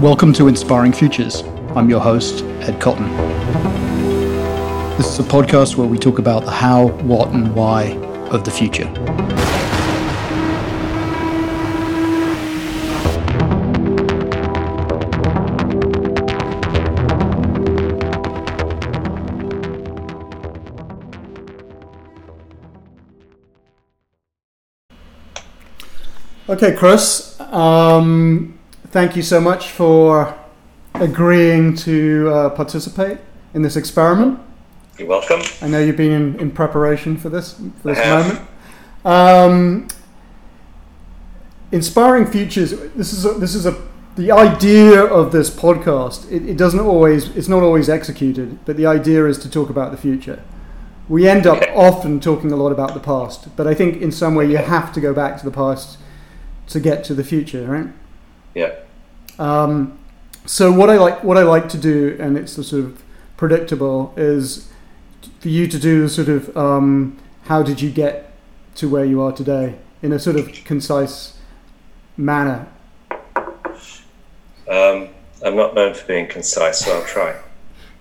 Welcome to Inspiring Futures. I'm your host, Ed Cotton. This is a podcast where we talk about the how, what, and why of the future. Okay, Chris. Um, thank you so much for agreeing to uh, participate in this experiment. You're welcome. I know you've been in, in preparation for this for this moment. Um, inspiring futures. This is a, this is a the idea of this podcast. It, it doesn't always it's not always executed, but the idea is to talk about the future. We end up often talking a lot about the past, but I think in some way you have to go back to the past to get to the future, right? Yeah. Um, so what I like what I like to do, and it's the sort of predictable, is for you to do the sort of um, how did you get to where you are today in a sort of concise manner. Um, I'm not known for being concise, so I'll try.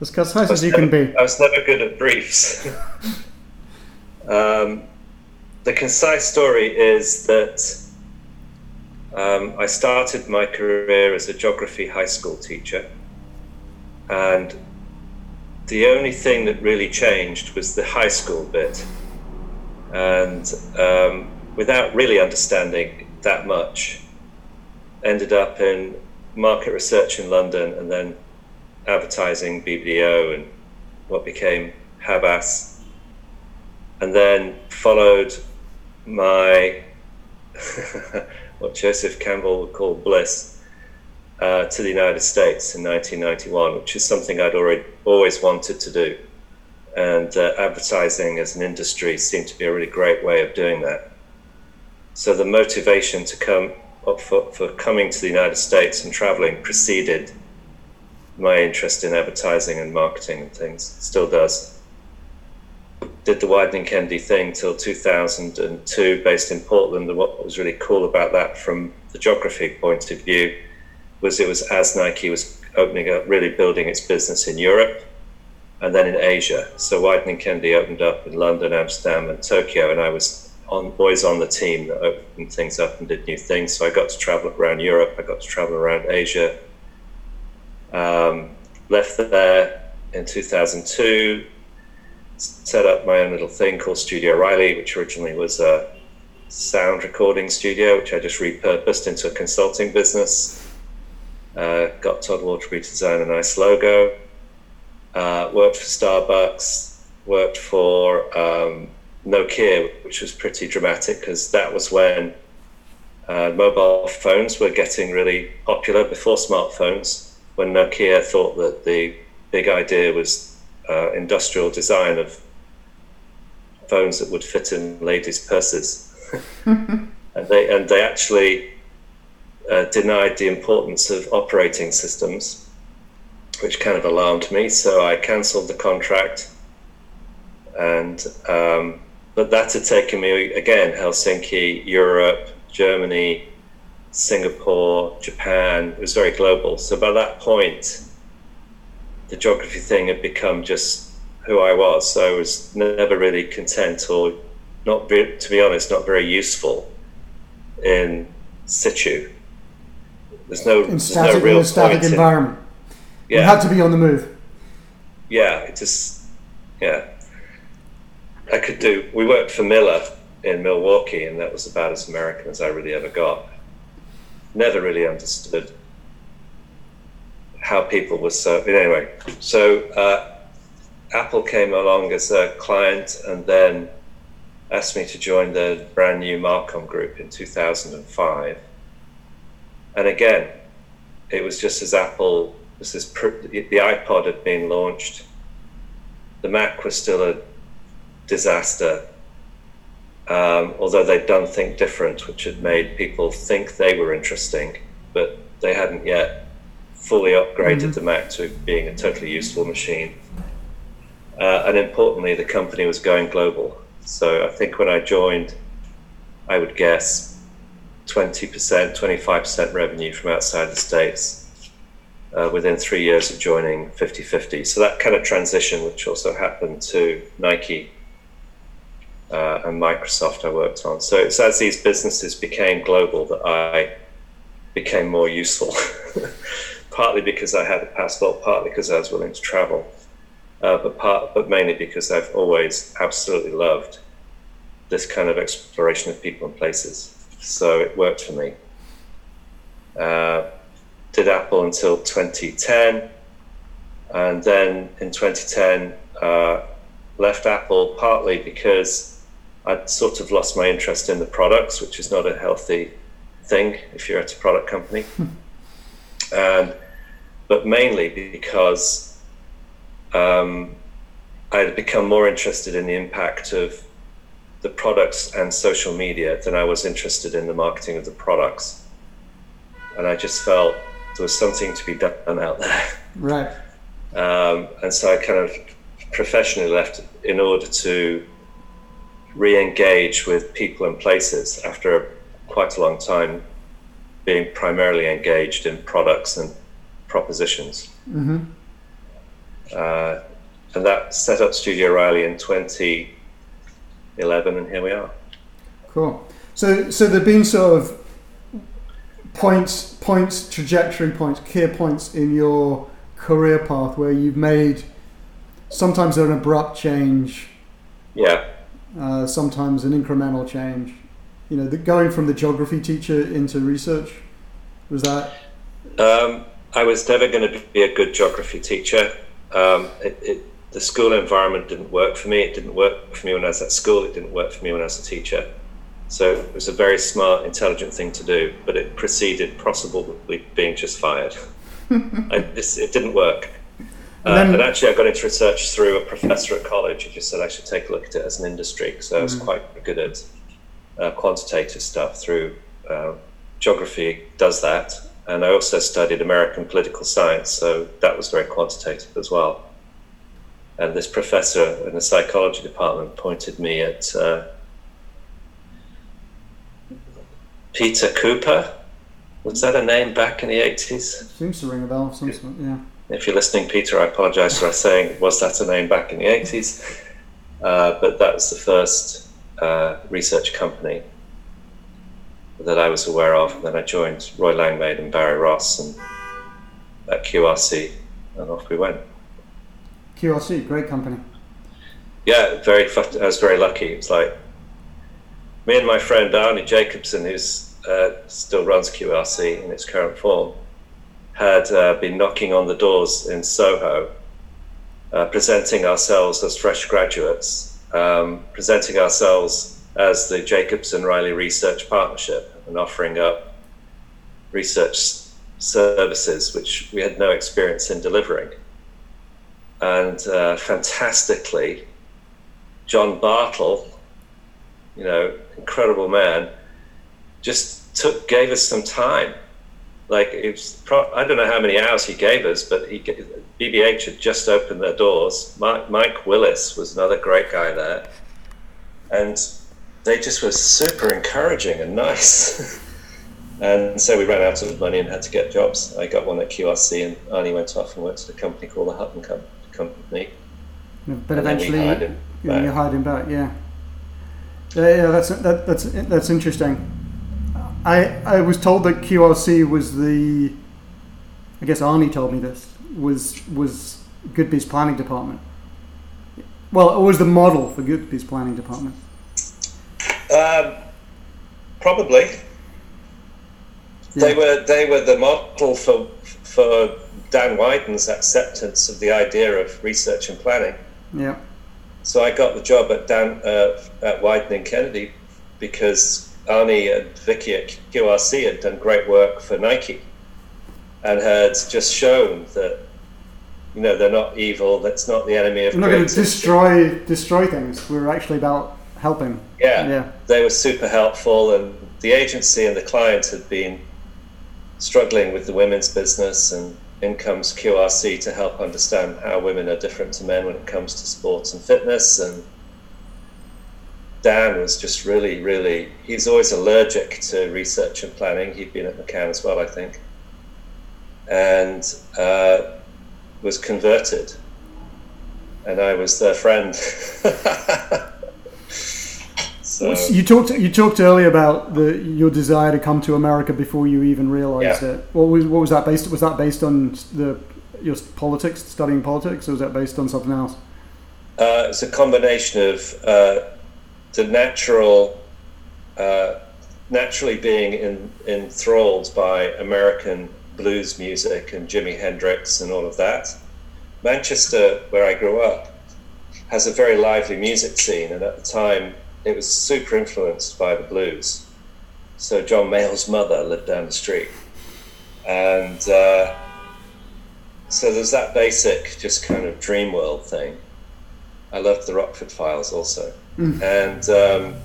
As concise as you never, can be. I was never good at briefs. um, the concise story is that um, I started my career as a geography high school teacher, and the only thing that really changed was the high school bit. And um, without really understanding that much, ended up in market research in London and then advertising BBDO and what became Havas. And then followed my what Joseph Campbell would call bliss, uh, to the United States in 1991, which is something I'd already always wanted to do. And uh, advertising as an industry seemed to be a really great way of doing that. So the motivation to come for, for coming to the United States and traveling preceded my interest in advertising and marketing and things. Still does did the Wieden Kennedy thing till 2002, based in Portland. And what was really cool about that, from the geography point of view, was it was as Nike was opening up, really building its business in Europe and then in Asia. So Wieden Kennedy opened up in London, Amsterdam, and Tokyo, and I was on, always on the team that opened things up and did new things. So I got to travel around Europe, I got to travel around Asia. Um, left there in 2002 set up my own little thing called Studio Riley, which originally was a sound recording studio, which I just repurposed into a consulting business. Uh, got Todd Waterbury to design a nice logo. Uh, worked for Starbucks. Worked for um, Nokia, which was pretty dramatic because that was when uh, mobile phones were getting really popular before smartphones. When Nokia thought that the big idea was uh, industrial design of phones that would fit in ladies' purses. and they and they actually uh, denied the importance of operating systems, which kind of alarmed me. So I cancelled the contract, and um, but that had taken me again Helsinki, Europe, Germany, Singapore, Japan. It was very global. So by that point, the geography thing had become just who I was. So I was never really content or not, be, to be honest, not very useful in situ. There's no, in static, no real in static environment. In, yeah. You had to be on the move. Yeah, it just, yeah. I could do, we worked for Miller in Milwaukee, and that was about as American as I really ever got. Never really understood how people were so anyway. So uh, Apple came along as a client and then asked me to join the brand new Marcom group in 2005. And again, it was just as Apple was this the iPod had been launched, the Mac was still a disaster. Um, although they'd done Think Different, which had made people think they were interesting, but they hadn't yet fully upgraded mm-hmm. the Mac to being a totally useful machine. Uh, and importantly, the company was going global. So I think when I joined, I would guess 20%, 25% revenue from outside the States. uh, within three years of joining 50/50. So that kind of transition, which also happened to Nike uh, and Microsoft, I worked on. So it's as these businesses became global that I became more useful. partly because I had a passport, partly because I was willing to travel, uh, but part, but mainly because I've always absolutely loved this kind of exploration of people and places. So it worked for me. Uh, did Apple until 2010, and then in 2010 uh, left Apple partly because I'd sort of lost my interest in the products, which is not a healthy thing if you're at a product company. and but mainly because um, I had become more interested in the impact of the products and social media than I was interested in the marketing of the products. And I just felt there was something to be done out there. Right. Um, and so I kind of professionally left in order to re engage with people and places after quite a long time being primarily engaged in products and propositions. Mm-hmm. Uh, and that set up Studio Riley in 2011, and here we are. Cool. So, so there've been sort of points, points, trajectory points, key points in your career path where you've made sometimes an abrupt change. Yeah. Uh, sometimes an incremental change. You know, the, going from the geography teacher into research was that. Um, I was never going to be a good geography teacher. Um, it, it, the school environment didn't work for me. It didn't work for me when I was at school. It didn't work for me when I was a teacher. So it was a very smart, intelligent thing to do, but it preceded possibly being just fired. I, it didn't work. Uh, then, and actually, I got into research through a professor at college who just said I should take a look at it as an industry. So I was mm. quite good at uh, quantitative stuff through uh, geography, does that and I also studied American political science, so that was very quantitative as well. And this professor in the psychology department pointed me at uh, Peter Cooper. Was that a name back in the 80s? Seems to ring a bell, some sort, yeah. If you're listening, Peter, I apologize for saying, was that a name back in the 80s? Uh, but that was the first uh, research company that I was aware of. And then I joined Roy Langmaid and Barry Ross and at QRC, and off we went. QRC, great company. Yeah, very. I was very lucky. It's like me and my friend Arnie Jacobson, who's uh, still runs QRC in its current form, had uh, been knocking on the doors in Soho, uh, presenting ourselves as fresh graduates, um, presenting ourselves as the Jacobson Riley Research Partnership and offering up research services which we had no experience in delivering. And uh, fantastically, John Bartle, you know, incredible man, just took gave us some time. Like it was, pro- I don't know how many hours he gave us, but he BBH had just opened their doors. Mike, Mike Willis was another great guy there, and they just were super encouraging and nice. and so we ran out of money and had to get jobs. I got one at QRC, and Arnie went off and worked at a company called the Hutton Com- Company. But eventually, hired him you hired him back. Yeah. Yeah, yeah, that's that, that's that's interesting. I I was told that QRC was the, I guess Arnie told me this was was Goodby's planning department. Well, it was the model for Goodby's planning department. Um, probably. Yeah. They were they were the model for for Dan Wieden's acceptance of the idea of research and planning. Yeah. So I got the job at Dan uh, at Wieden Kennedy because Arnie and Vicky at QRC had done great work for Nike and had just shown that you know they're not evil. That's not the enemy of. We're not going to destroy destroy things. We're actually about helping. Yeah, yeah, they were super helpful, and the agency and the client had been struggling with the women's business, and in comes QRC to help understand how women are different to men when it comes to sports and fitness. And Dan was just really, really, he's always allergic to research and planning. He'd been at McCann as well, I think. and uh, was converted, and I was their friend. so you talked you talked earlier about the your desire to come to America before you even realized yeah. it. What was what was that based? Was that based on the your politics, studying politics, or was that based on something else? Uh, it's a combination of uh, the natural, uh, naturally being in, enthralled by American blues music and Jimi Hendrix and all of that. Manchester, where I grew up, has a very lively music scene, and at the time it was super influenced by the blues. So John Mayall's mother lived down the street, and uh, so there's that basic, just kind of dream world thing. I loved the Rockford Files also, mm. and um,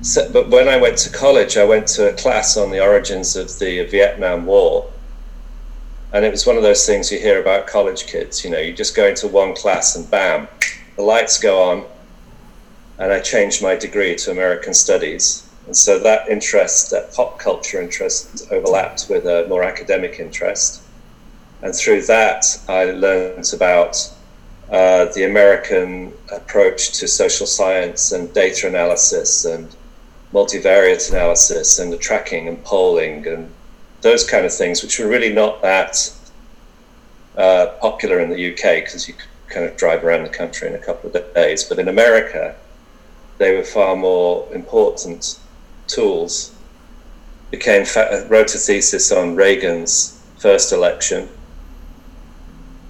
so, but when I went to college, I went to a class on the origins of the Vietnam War, and it was one of those things you hear about college kids. You know, you just go into one class and bam, the lights go on, and I changed my degree to American Studies. And so that interest, that pop culture interest, overlapped with a more academic interest. And through that, I learned about uh, the American approach to social science and data analysis and multivariate analysis and the tracking and polling and those kind of things, which were really not that uh, popular in the UK because you could kind of drive around the country in a couple of days. But in America, they were far more important tools. Became wrote a thesis on Reagan's first election,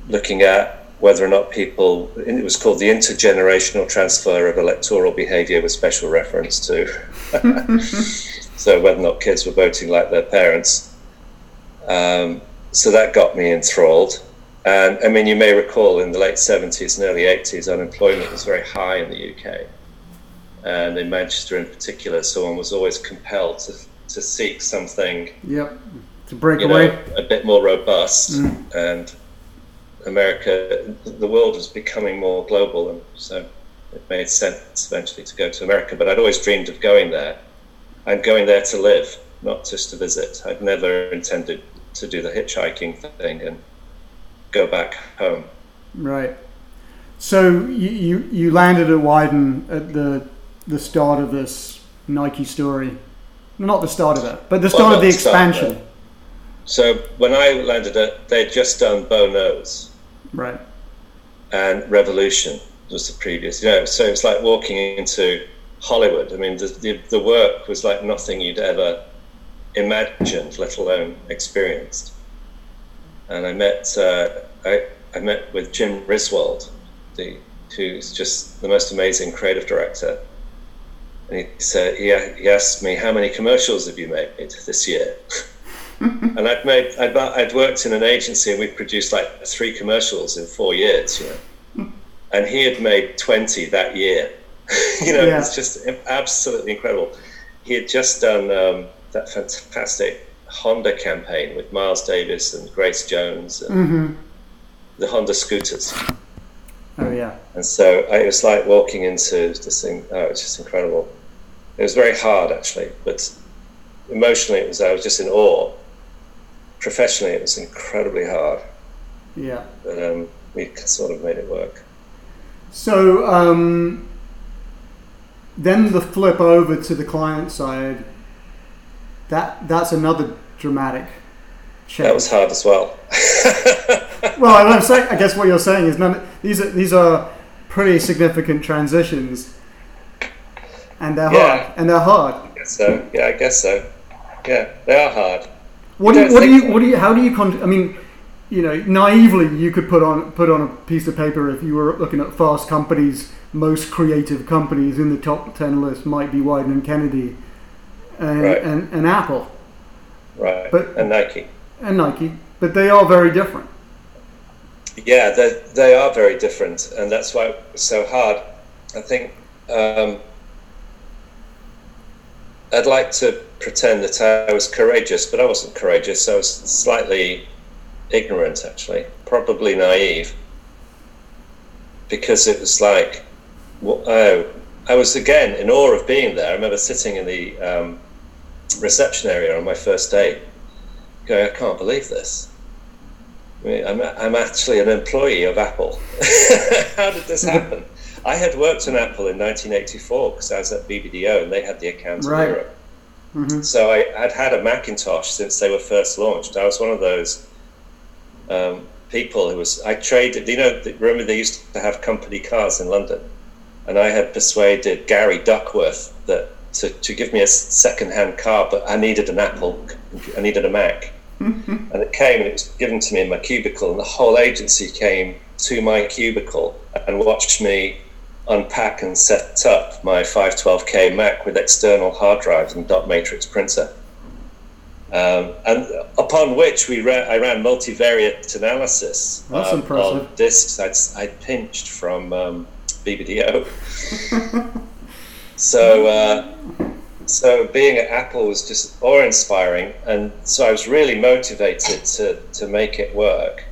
looking at whether or not people, it was called the intergenerational transfer of electoral behavior with special reference to. so whether or not kids were voting like their parents. Um, so that got me enthralled. And I mean, you may recall in the late 70s and early 80s, unemployment was very high in the UK. And in Manchester in particular, so one was always compelled to, to seek something. Yep, to break away. Know, a bit more robust. Mm. And America, the world was becoming more global, and so it made sense eventually to go to America. But I'd always dreamed of going there. I'm going there to live, not just to visit. I'd never intended to do the hitchhiking thing and go back home. Right. So you, you, you landed at Wieden at the the start of this Nike story. Not the start of it, but the start well, of the expansion. Start, so when I landed at, they'd just done Bo Knows. Right. And Revolution was the previous, you know, so it's like walking into Hollywood. I mean, the, the, the work was like nothing you'd ever imagined, let alone experienced. And I met, uh, I, I met with Jim Riswold, the, who's just the most amazing creative director. And he said, he, he asked me, how many commercials have you made this year? and I'd made, I'd, I'd worked in an agency and we'd produced like three commercials in four years, you know. And he had made 20 that year. you know, yeah. it's just absolutely incredible. He had just done um, that fantastic Honda campaign with Miles Davis and Grace Jones and mm-hmm. the Honda scooters. Oh, yeah. And so it was like walking into this thing. Oh, it was just incredible. It was very hard, actually, but emotionally, it was I was just in awe professionally, it was incredibly hard. Yeah. But um, we sort of made it work. So um, then the flip over to the client side. That that's another dramatic change. That was hard as well. well, I'm saying, I guess what you're saying is none. These are these are pretty significant transitions, and they're yeah. hard. And they're hard. I guess so. Yeah, I guess so. Yeah, they are hard. What do you, what do you, what do you, how do you, con- I mean, you know, naively, you could put on put on a piece of paper if you were looking at Fast Company's, most creative companies in the top ten list might be Wieden and Kennedy, and, right. and, and Apple, right? But and Nike and Nike, but they are very different. Yeah, they they are very different, and that's why it's so hard. I think um, I'd like to pretend that I was courageous, but I wasn't courageous. I was slightly ignorant, actually, probably naive, because it was like, oh, I was again in awe of being there. I remember sitting in the um, reception area on my first day, going, I can't believe this. I mean, I'm, I'm actually an employee of Apple. How did this happen? I had worked on Apple in 1984 because I was at BBDO and they had the account Right. in Europe. hmm So I had had a Macintosh since they were first launched. I was one of those um, people who was I traded. You know, remember they used to have company cars in London, and I had persuaded Gary Duckworth that to, to give me a second-hand car, but I needed an Apple. I needed a Mac, and it came and it was given to me in my cubicle, and the whole agency came to my cubicle and watched me unpack and set up my 512k Mac with external hard drives and dot matrix printer. Um, and upon which we ran, I ran multivariate analysis That's um, impressive. on disks I'd, I'd pinched from um, BBDO. so, uh, so being at Apple was just awe-inspiring, and so I was really motivated to to make it work.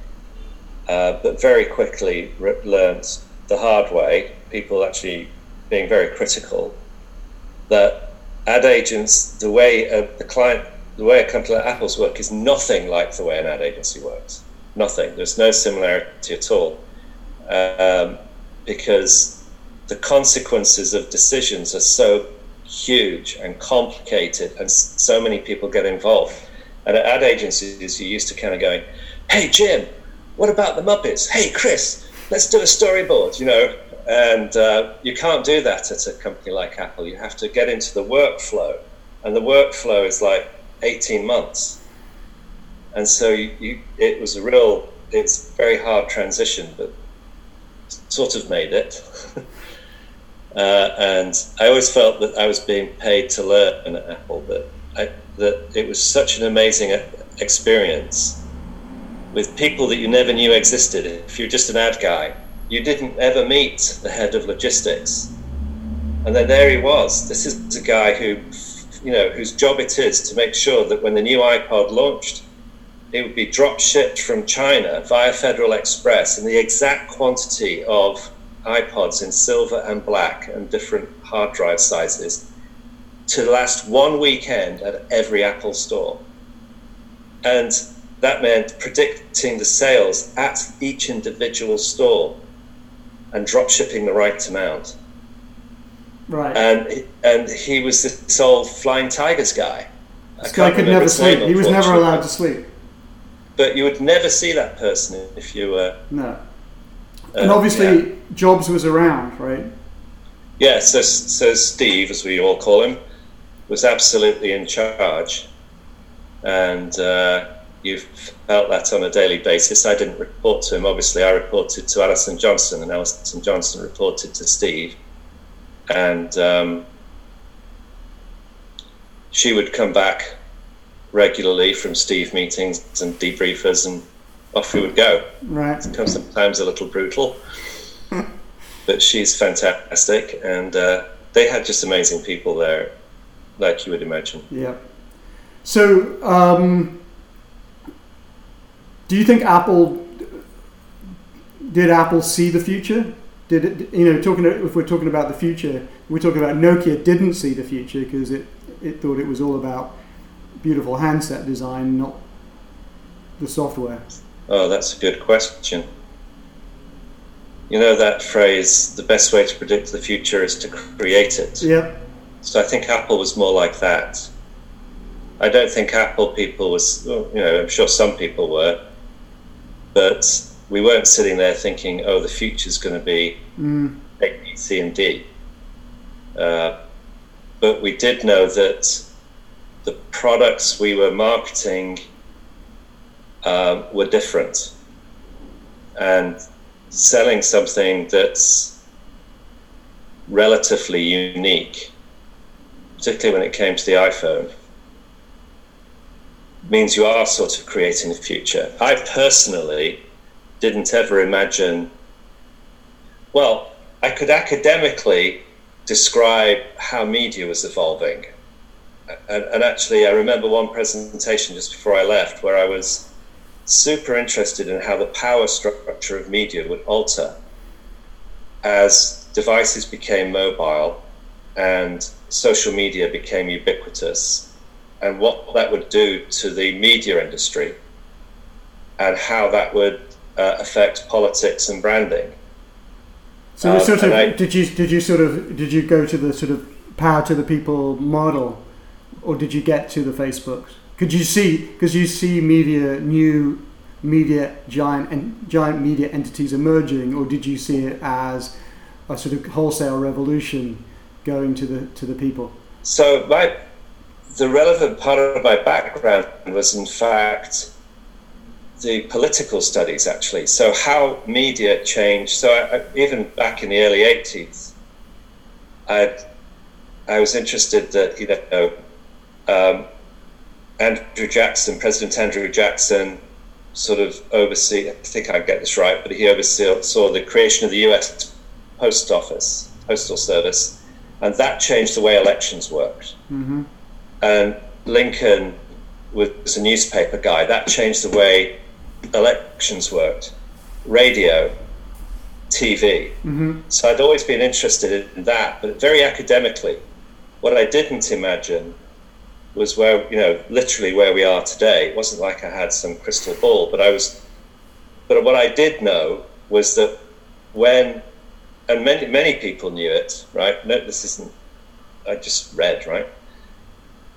Uh, but very quickly re- learned the hard way. People actually being very critical that ad agents, the way a, the client, the way a company like Apple's work is nothing like the way an ad agency works. Nothing. There's no similarity at all, um, because the consequences of decisions are so huge and complicated, and so many people get involved. And at ad agencies, you're used to kind of going, "Hey Jim, what about the Muppets? Hey Chris, let's do a storyboard," you know. And uh, you can't do that at a company like Apple. You have to get into the workflow, and the workflow is like 18 months. And so you, you, it was a real, it's a very hard transition, but sort of made it. uh, and I always felt that I was being paid to learn at Apple, but I, that it was such an amazing e- experience with people that you never knew existed. If you're just an ad guy, you didn't ever meet the head of logistics. And then there he was. This is a guy who, you know, whose job it is to make sure that when the new iPod launched, it would be drop shipped from China via Federal Express in the exact quantity of iPods in silver and black and different hard drive sizes to last one weekend at every Apple store. And that meant predicting the sales at each individual store and drop shipping the right amount. Right. And and he was this old Flying Tigers guy. I this guy could never name, sleep. He was never allowed to sleep. But you would never see that person if you were. No. uh, And obviously, yeah. Jobs was around, right? Yeah, so, so Steve, as we all call him, was absolutely in charge. And uh, you felt that on a daily basis. I didn't report to him. Obviously, I reported to Alison Johnson, and Alison Johnson reported to Steve. And um, she would come back regularly from Steve meetings and debriefers, and off we would go. Right. Becomes sometimes a little brutal, but she's fantastic, and uh, they had just amazing people there, like you would imagine. Yeah. So, um, do you think Apple did Apple see the future? Did it, you know? Talking if we're talking about the future, we're talking about Nokia didn't see the future because it it thought it was all about beautiful handset design, not the software. Oh, that's a good question. You know that phrase, the best way to predict the future is to create it. Yeah. So I think Apple was more like that. I don't think Apple people was, well, you know, I'm sure some people were, but we weren't sitting there thinking, oh, the future's going to be Mm. A, B, C, and D. Uh, but we did know that the products we were marketing um, were different. And selling something that's relatively unique, particularly when it came to the iPhone, means you are sort of creating the future. I personally didn't ever imagine, well, I could academically describe how media was evolving. And, and actually, I remember one presentation just before I left where I was super interested in how the power structure of media would alter as devices became mobile and social media became ubiquitous and what that would do to the media industry and how that would uh, affect politics and branding. So, um, sort of, I, did you did you sort of did you go to the sort of power to the people model, or did you get to the Facebooks? Could you see because you see media new media giant and giant media entities emerging, or did you see it as a sort of wholesale revolution going to the to the people? So my the relevant part of my background was in fact the political studies actually. So how media changed. So I, even back in the early 80s, I I was interested that you know um, Andrew Jackson, President Andrew Jackson, sort of oversee. I think I get this right, but he oversaw the creation of the U.S. Post Office, Postal Service, and that changed the way elections worked. Mm-hmm. And Lincoln was a newspaper guy. That changed the way elections worked. Radio, TV. Mm-hmm. So I'd always been interested in that, but very academically. What I didn't imagine was where, you know, literally where we are today. It wasn't like I had some crystal ball, but I was, but what I did know was that when, and many, many people knew it, right? No, this isn't, I just read, right?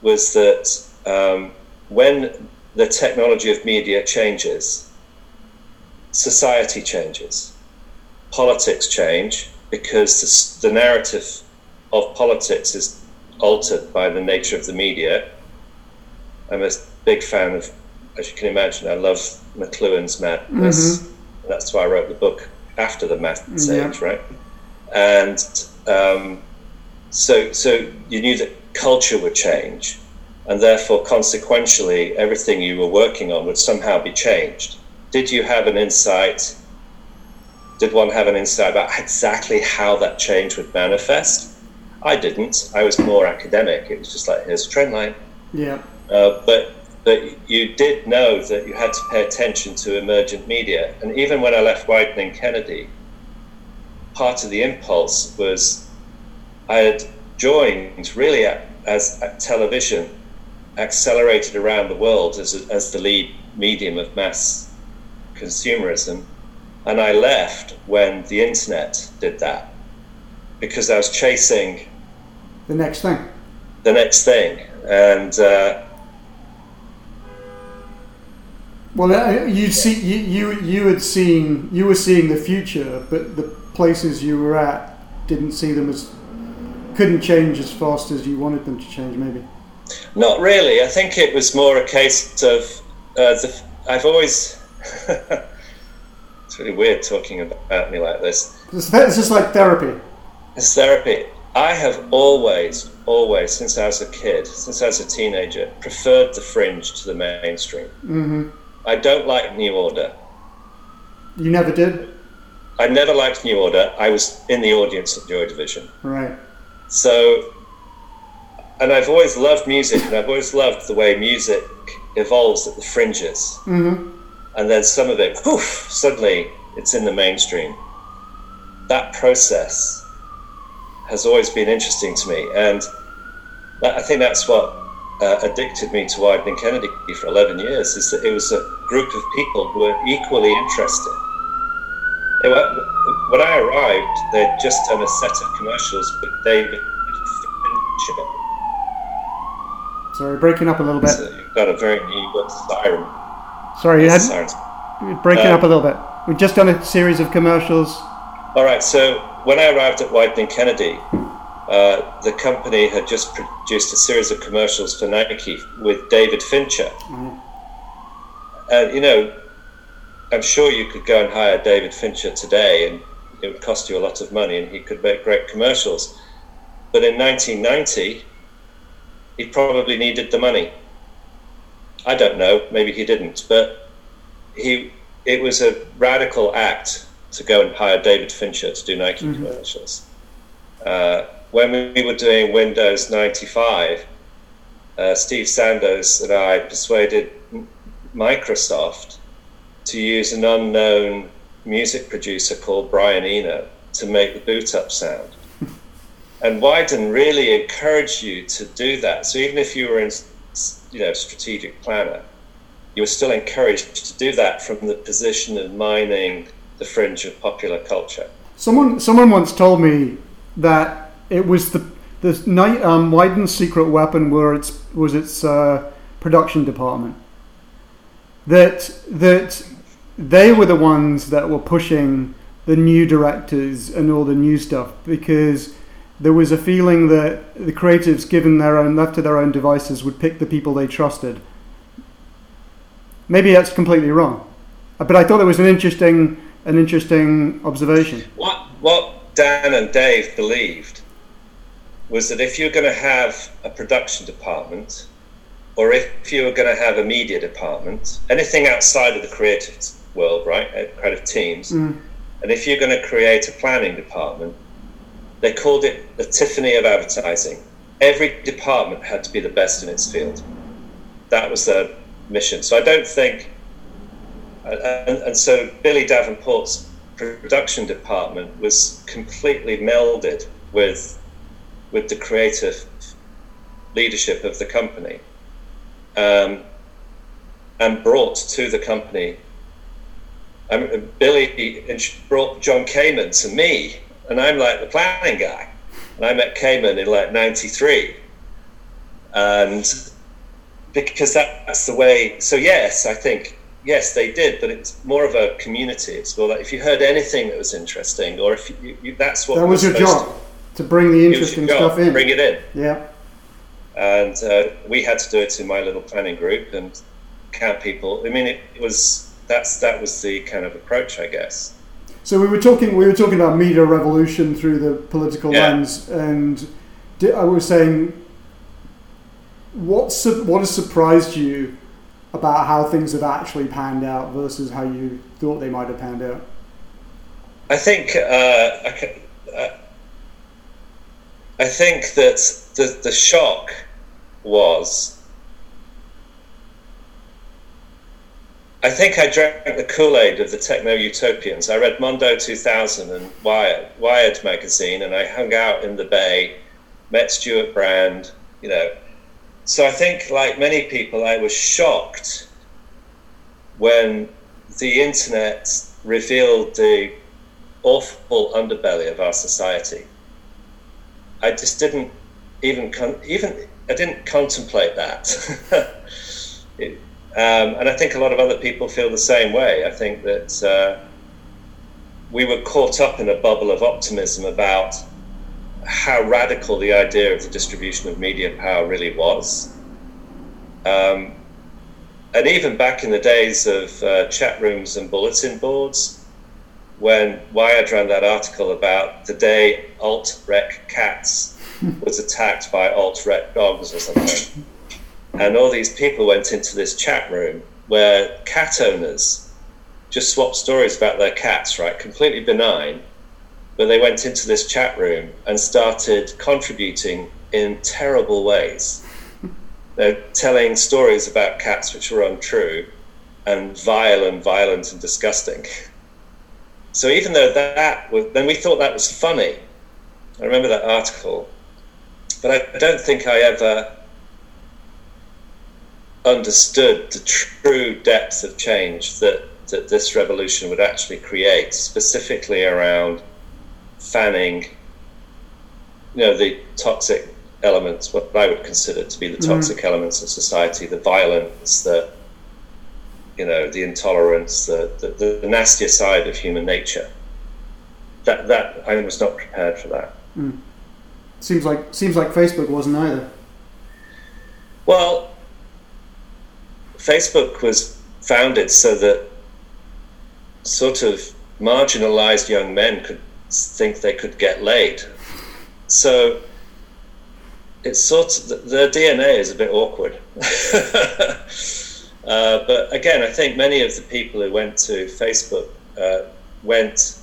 Was that um, when the technology of media changes, society changes, politics change because the, the narrative of politics is altered by the nature of the media. I'm a big fan of, as you can imagine, I love McLuhan's Madness. Mm-hmm. That's why I wrote the book after the Madness yeah. age, right? And um, so, so you knew that culture would change, and therefore, consequentially, everything you were working on would somehow be changed. Did you have an insight? Did one have an insight about exactly how that change would manifest? I didn't. I was more academic. It was just like, here's a trend line. Yeah. Uh, but but you did know that you had to pay attention to emergent media. And even when I left Wieden Kennedy, part of the impulse was I had joined really as television accelerated around the world as, as the lead medium of mass consumerism. And I left when the internet did that because I was chasing the next thing. The next thing, and uh, well, uh, you see, you, you you had seen you were seeing the future, but the places you were at didn't see them as couldn't change as fast as you wanted them to change. Maybe. Not really. I think it was more a case of uh, the. I've always. it's really weird talking about me like this. It's, it's just like therapy. It's therapy. I have always, always, since I was a kid, since I was a teenager, preferred the fringe to the mainstream. Mm-hmm. I don't like New Order. You never did? I never liked New Order. I was in the audience at Joy Division. Right. So, and I've always loved music, and I've always loved the way music evolves at the fringes. Mm-hmm. And then some of it, poof, suddenly it's in the mainstream. That process has always been interesting to me, and I think that's what uh, addicted me to Wieden Kennedy for 11 years. Is that it was a group of people who were equally interested. When I arrived, they'd just done a set of commercials with David Fincher. Sorry, breaking up a little bit. So you've got a very new siren. Sorry, you had breaking um, up a little bit. We've just done a series of commercials. All right, so when I arrived at Wieden Kennedy, uh, the company had just produced a series of commercials for Nike with David Fincher. Mm. And, you know, I'm sure you could go and hire David Fincher today and it would cost you a lot of money and he could make great commercials. But in 1990, he probably needed the money. I don't know, maybe he didn't, but he it was a radical act to go and hire David Fincher to do Nike mm-hmm. commercials. Uh, when we were doing Windows 95, uh, Steve Sandoz and I persuaded Microsoft to use an unknown music producer called Brian Eno to make the boot up sound. and Wieden really encouraged you to do that. So even if you were in you know, strategic planner, you were still encouraged to do that from the position of mining the fringe of popular culture. Someone, someone once told me that it was the the night um, Wieden's secret weapon were its was its uh, production department. That that they were the ones that were pushing the new directors and all the new stuff because there was a feeling that the creatives, given their own left to their own devices, would pick the people they trusted. Maybe that's completely wrong, but I thought it was an interesting an interesting observation. What what Dan and Dave believed was that if you're going to have a production department, or if you were going to have a media department, anything outside of the creative world, right, creative teams, mm. and if you're going to create a planning department, they called it the Tiffany of advertising. Every department had to be the best in its field. That was their mission. So I don't think, and, and so Billy Davenport's production department was completely melded with with the creative leadership of the company um, and brought to the company. Um, Billy brought Jon Kamen to me, and I'm like the planning guy. And I met Kamen in like '93, and because that, that's the way. So yes, I think yes they did, but it's more of a community. It's more like if you heard anything that was interesting, or if you, you that's what that was your job. To, to bring the interesting stuff in. Bring it in. Yeah. And uh, we had to do it in my little planning group and count people. I mean, it, it was that's that was the kind of approach, I guess. So we were talking we were talking about media revolution through the political yeah. lens, and I was saying, what su- what has surprised you about how things have actually panned out versus how you thought they might have panned out? I think uh, I, uh, I think that the, the shock was I think I drank the Kool Aid of the techno utopians. I read Mondo 2000 and Wired, Wired magazine, and I hung out in the Bay, met Stewart Brand, you know. So I think, like many people, I was shocked when the internet revealed the awful underbelly of our society. I just didn't even con- even I didn't contemplate that. it, um, and I think a lot of other people feel the same way. I think that uh, we were caught up in a bubble of optimism about how radical the idea of the distribution of media power really was. Um, and even back in the days of uh, chat rooms and bulletin boards, when Wired ran that article about the day alt-rec cats was attacked by alt-rec dogs or something. And all these people went into this chat room where cat owners just swapped stories about their cats, right? Completely benign. But they went into this chat room and started contributing in terrible ways. They're telling stories about cats which were untrue and vile and violent and disgusting. So even though that was, then we thought that was funny. I remember that article, but I don't think I ever understood the true depth of change that, that this revolution would actually create, specifically around fanning, you know, the toxic elements, what I would consider to be the mm-hmm. toxic mm. elements of society, the violence, the you know, the intolerance, the, the, the nastier side of human nature. That, that I was not prepared for that. Mm. Seems like seems like Facebook wasn't either. Well, Facebook was founded so that sort of marginalized young men could think they could get laid. So it's sort of the, the DNA is a bit awkward. Uh, but again, I think many of the people who went to Facebook uh, went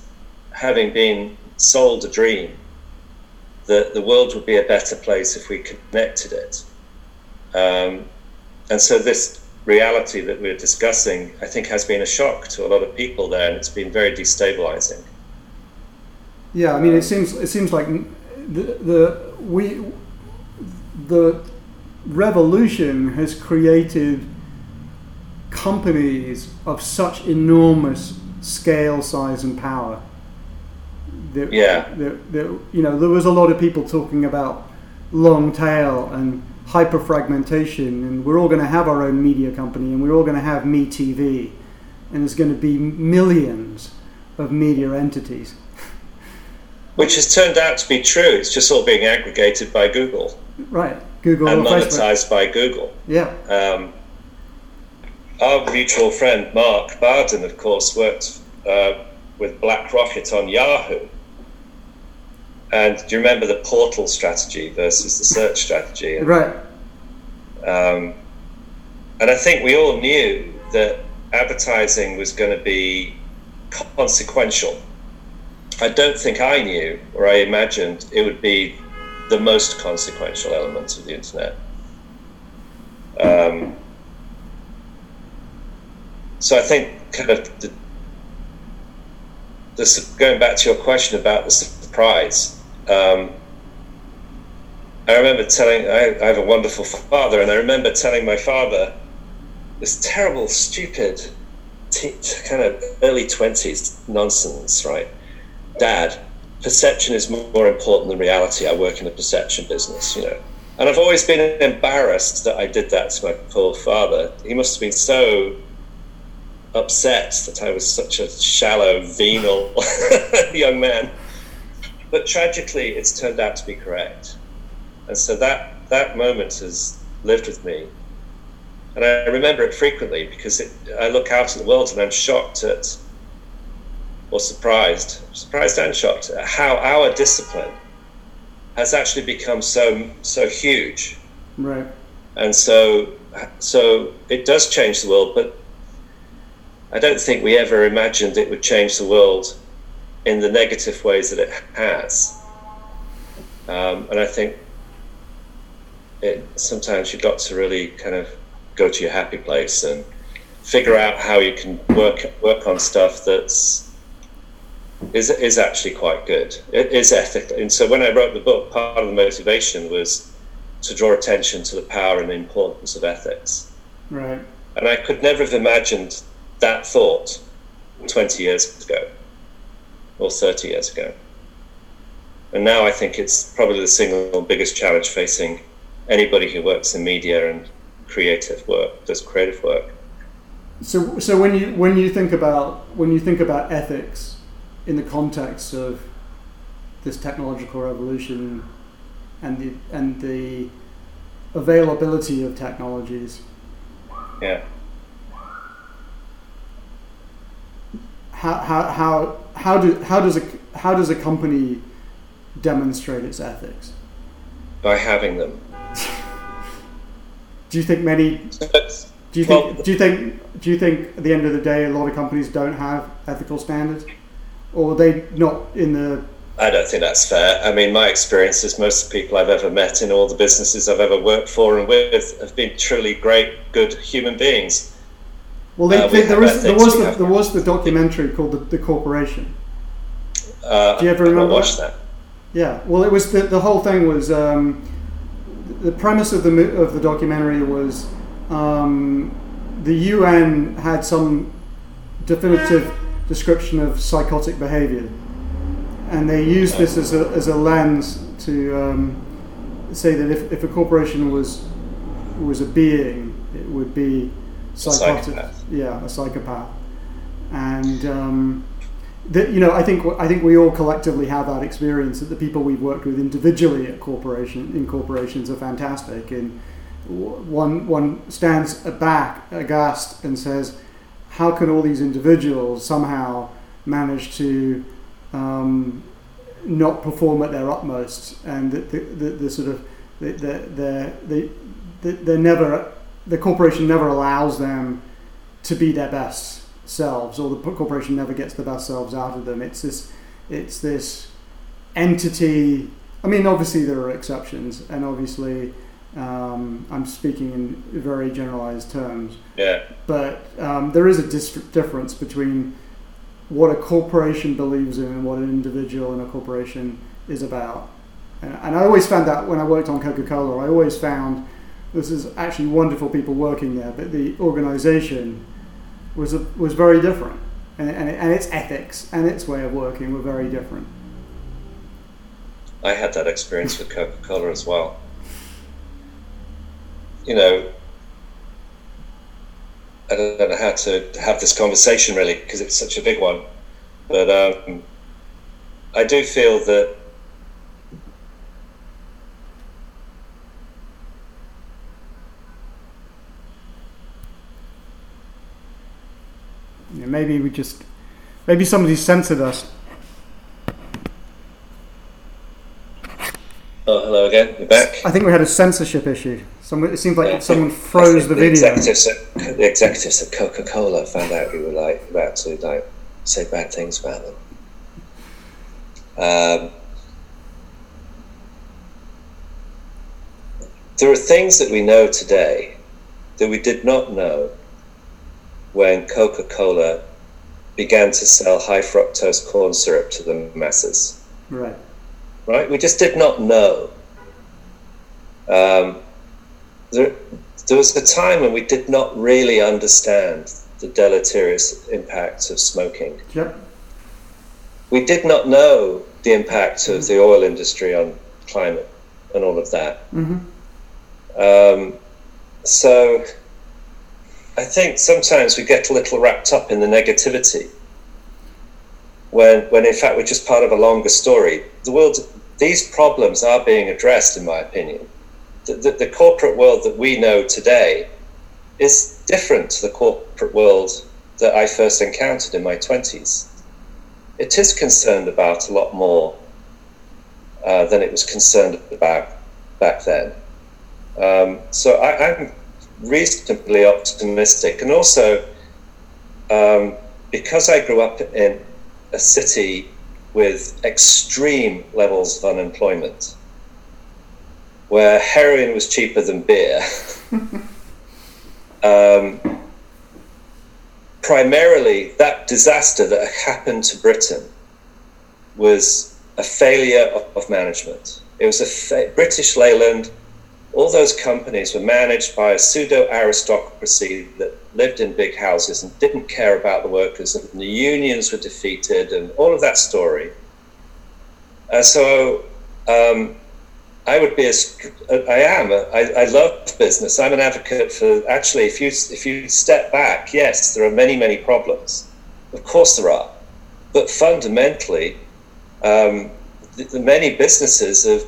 having been sold a dream that the world would be a better place if we connected it. Um, and so this reality that we're discussing, I think, has been a shock to a lot of people there, and it's been very destabilizing. Yeah, I mean, it seems it seems like the, the we the revolution has created companies of such enormous scale, size, and power. That, Yeah. that, that, you know, there was a lot of people talking about long tail and hyper fragmentation, and we're all going to have our own media company, and we're all going to have Me TV, and there's going to be millions of media entities. Which has turned out to be true. It's just all being aggregated by Google Right, Google and or Facebook. monetized by Google. Yeah, Um, our mutual friend Mark Barden, of course, worked uh, with Black Rocket on Yahoo. And do you remember the portal strategy versus the search strategy? And, right. um, and I think we all knew that advertising was going to be consequential. I don't think I knew or I imagined it would be the most consequential element of the internet. Um, so I think kind of the, this going back to your question about the surprise. Um, I remember telling I, I have a wonderful father, and I remember telling my father this terrible, stupid, t- kind of early twenties nonsense, right? Dad, perception is more important than reality. I work in the perception business, you know. And I've always been embarrassed that I did that to my poor father. He must have been so upset that I was such a shallow, venal young man. But tragically, it's turned out to be correct. And so that, that moment has lived with me. And I remember it frequently because it, I look out at the world and I'm shocked at, or surprised, surprised and shocked at how our discipline has actually become so so huge. Right. And so so it does change the world, but I don't think we ever imagined it would change the world in the negative ways that it has. Um, and I think it, sometimes you've got to really kind of go to your happy place and figure out how you can work work on stuff that's is is actually quite good. It is ethical. And so when I wrote the book, part of the motivation was to draw attention to the power and the importance of ethics. Right. And I could never have imagined that thought 20 years ago or 30 years ago. And now I think it's probably the single biggest challenge facing anybody who works in media and creative work, does creative work. So, so when you when you think about when you think about ethics in the context of this technological revolution and the and the availability of technologies, Yeah. How how how how do how does a how does a company demonstrate its ethics? By having them. Do you think many? Do you Well- think? do you think? Do you think at the end of the day, a lot of companies don't have ethical standards, or are they not in the? I don't think that's fair. I mean, my experience is most of the people I've ever met in all the businesses I've ever worked for and with have been truly great, good human beings. Well, they, Uh, they- there was there was the, there was the documentary called the, the Corporation. Uh, Do you ever remember watched that? Yeah, well, it was the, the whole thing was um, the premise of the of the documentary was um, the UN had some definitive description of psychotic behavior, and they used this as a, as a lens to um, say that if, if a corporation was was a being, it would be psychotic. psychopath. Yeah, a psychopath, and. Um, that you know, I think I think we all collectively have that experience that the people we've worked with individually at corporation in corporations are fantastic, and one one stands back aghast and says, "How can all these individuals somehow manage to um, not perform at their utmost?" And the, the, the, the sort of the, the, the, the, the, they're never the corporation never allows them to be their best selves, or the corporation never gets the best selves out of them. It's this, it's this entity. I mean, obviously there are exceptions, and obviously um, I'm speaking in very generalized terms. Yeah. But um, there is a dis- difference between what a corporation believes in and what an individual in a corporation is about. And, and I always found that when I worked on Coca Cola, I always found this is actually wonderful people working there, but the organisation was a, was very different, and, and, and its ethics and its way of working were very different. I had that experience with Coca Cola as well. You know, I don't know how to have this conversation really because it's such a big one, but um, I do feel that maybe we just, maybe somebody censored us. Oh, hello again. You're back. I think we had a censorship issue. Someone, it seems like someone froze the, the video. Executives at, the executives at Coca-Cola found out we were like about to like say bad things about them. Um, there are things that we know today that we did not know when Coca Cola began to sell high fructose corn syrup to the masses. Right. Right? We just did not know. Um, there, there was a time when we did not really understand the deleterious impacts of smoking. Yep. We did not know the impact of the oil industry on climate and all of that. Mm-hmm. Um, so I think sometimes we get a little wrapped up in the negativity when, when in fact we're just part of a longer story. The world, these problems are being addressed, in my opinion. The, the, the corporate world that we know today is different to the corporate world that I first encountered in my 20s. It is concerned about a lot more uh, than it was concerned about back then. Um, so I, I'm reasonably optimistic. And also, um, because I grew up in a city with extreme levels of unemployment, where heroin was cheaper than beer, um, primarily that disaster that happened to Britain was a failure of, of management. It was a fa- British Leyland all those companies were managed by a pseudo aristocracy that lived in big houses and didn't care about the workers, and the unions were defeated, and all of that story. Uh, so um, I would be as I am. I, I love business. I'm an advocate for actually. If you if you step back, yes, there are many many problems. Of course there are, but fundamentally, um, the, the many businesses have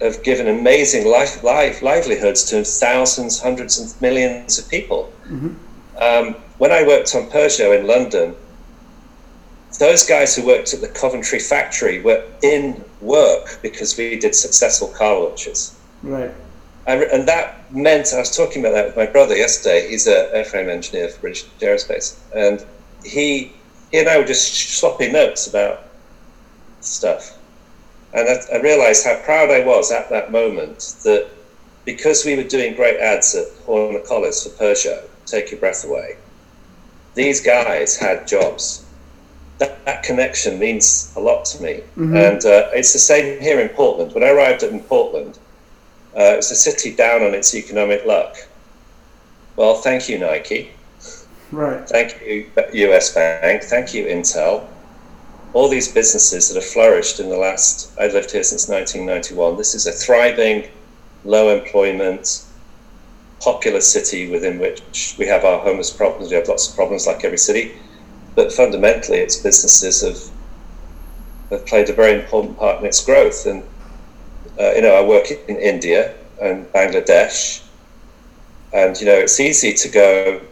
have given amazing life, life livelihoods to thousands, hundreds of millions of people. Mm-hmm. Um, when I worked on Peugeot in London, those guys who worked at the Coventry factory were in work because we did successful car launches. Right. and that meant I was talking about that with my brother yesterday. He's an airframe engineer for British Aerospace, and he he and I were just swapping notes about stuff. And I, I realized how proud I was at that moment that because we were doing great ads at Horner Collis for Peugeot, Take Your Breath Away, these guys had jobs. That, that connection means a lot to me. Mhm. And uh, it's the same here in Portland. When I arrived in Portland, uh, it was a city down on its economic luck. Well, thank you, Nike. Right. Thank you, US Bank. Thank you, Intel. All these businesses that have flourished in the last, I've lived here since 1991. This is a thriving, low employment, popular city within which we have our homeless problems. We have lots of problems like every city. But fundamentally, its businesses have, have played a very important part in its growth. And, uh, you know, I work in India and Bangladesh. And, you know, it's easy to go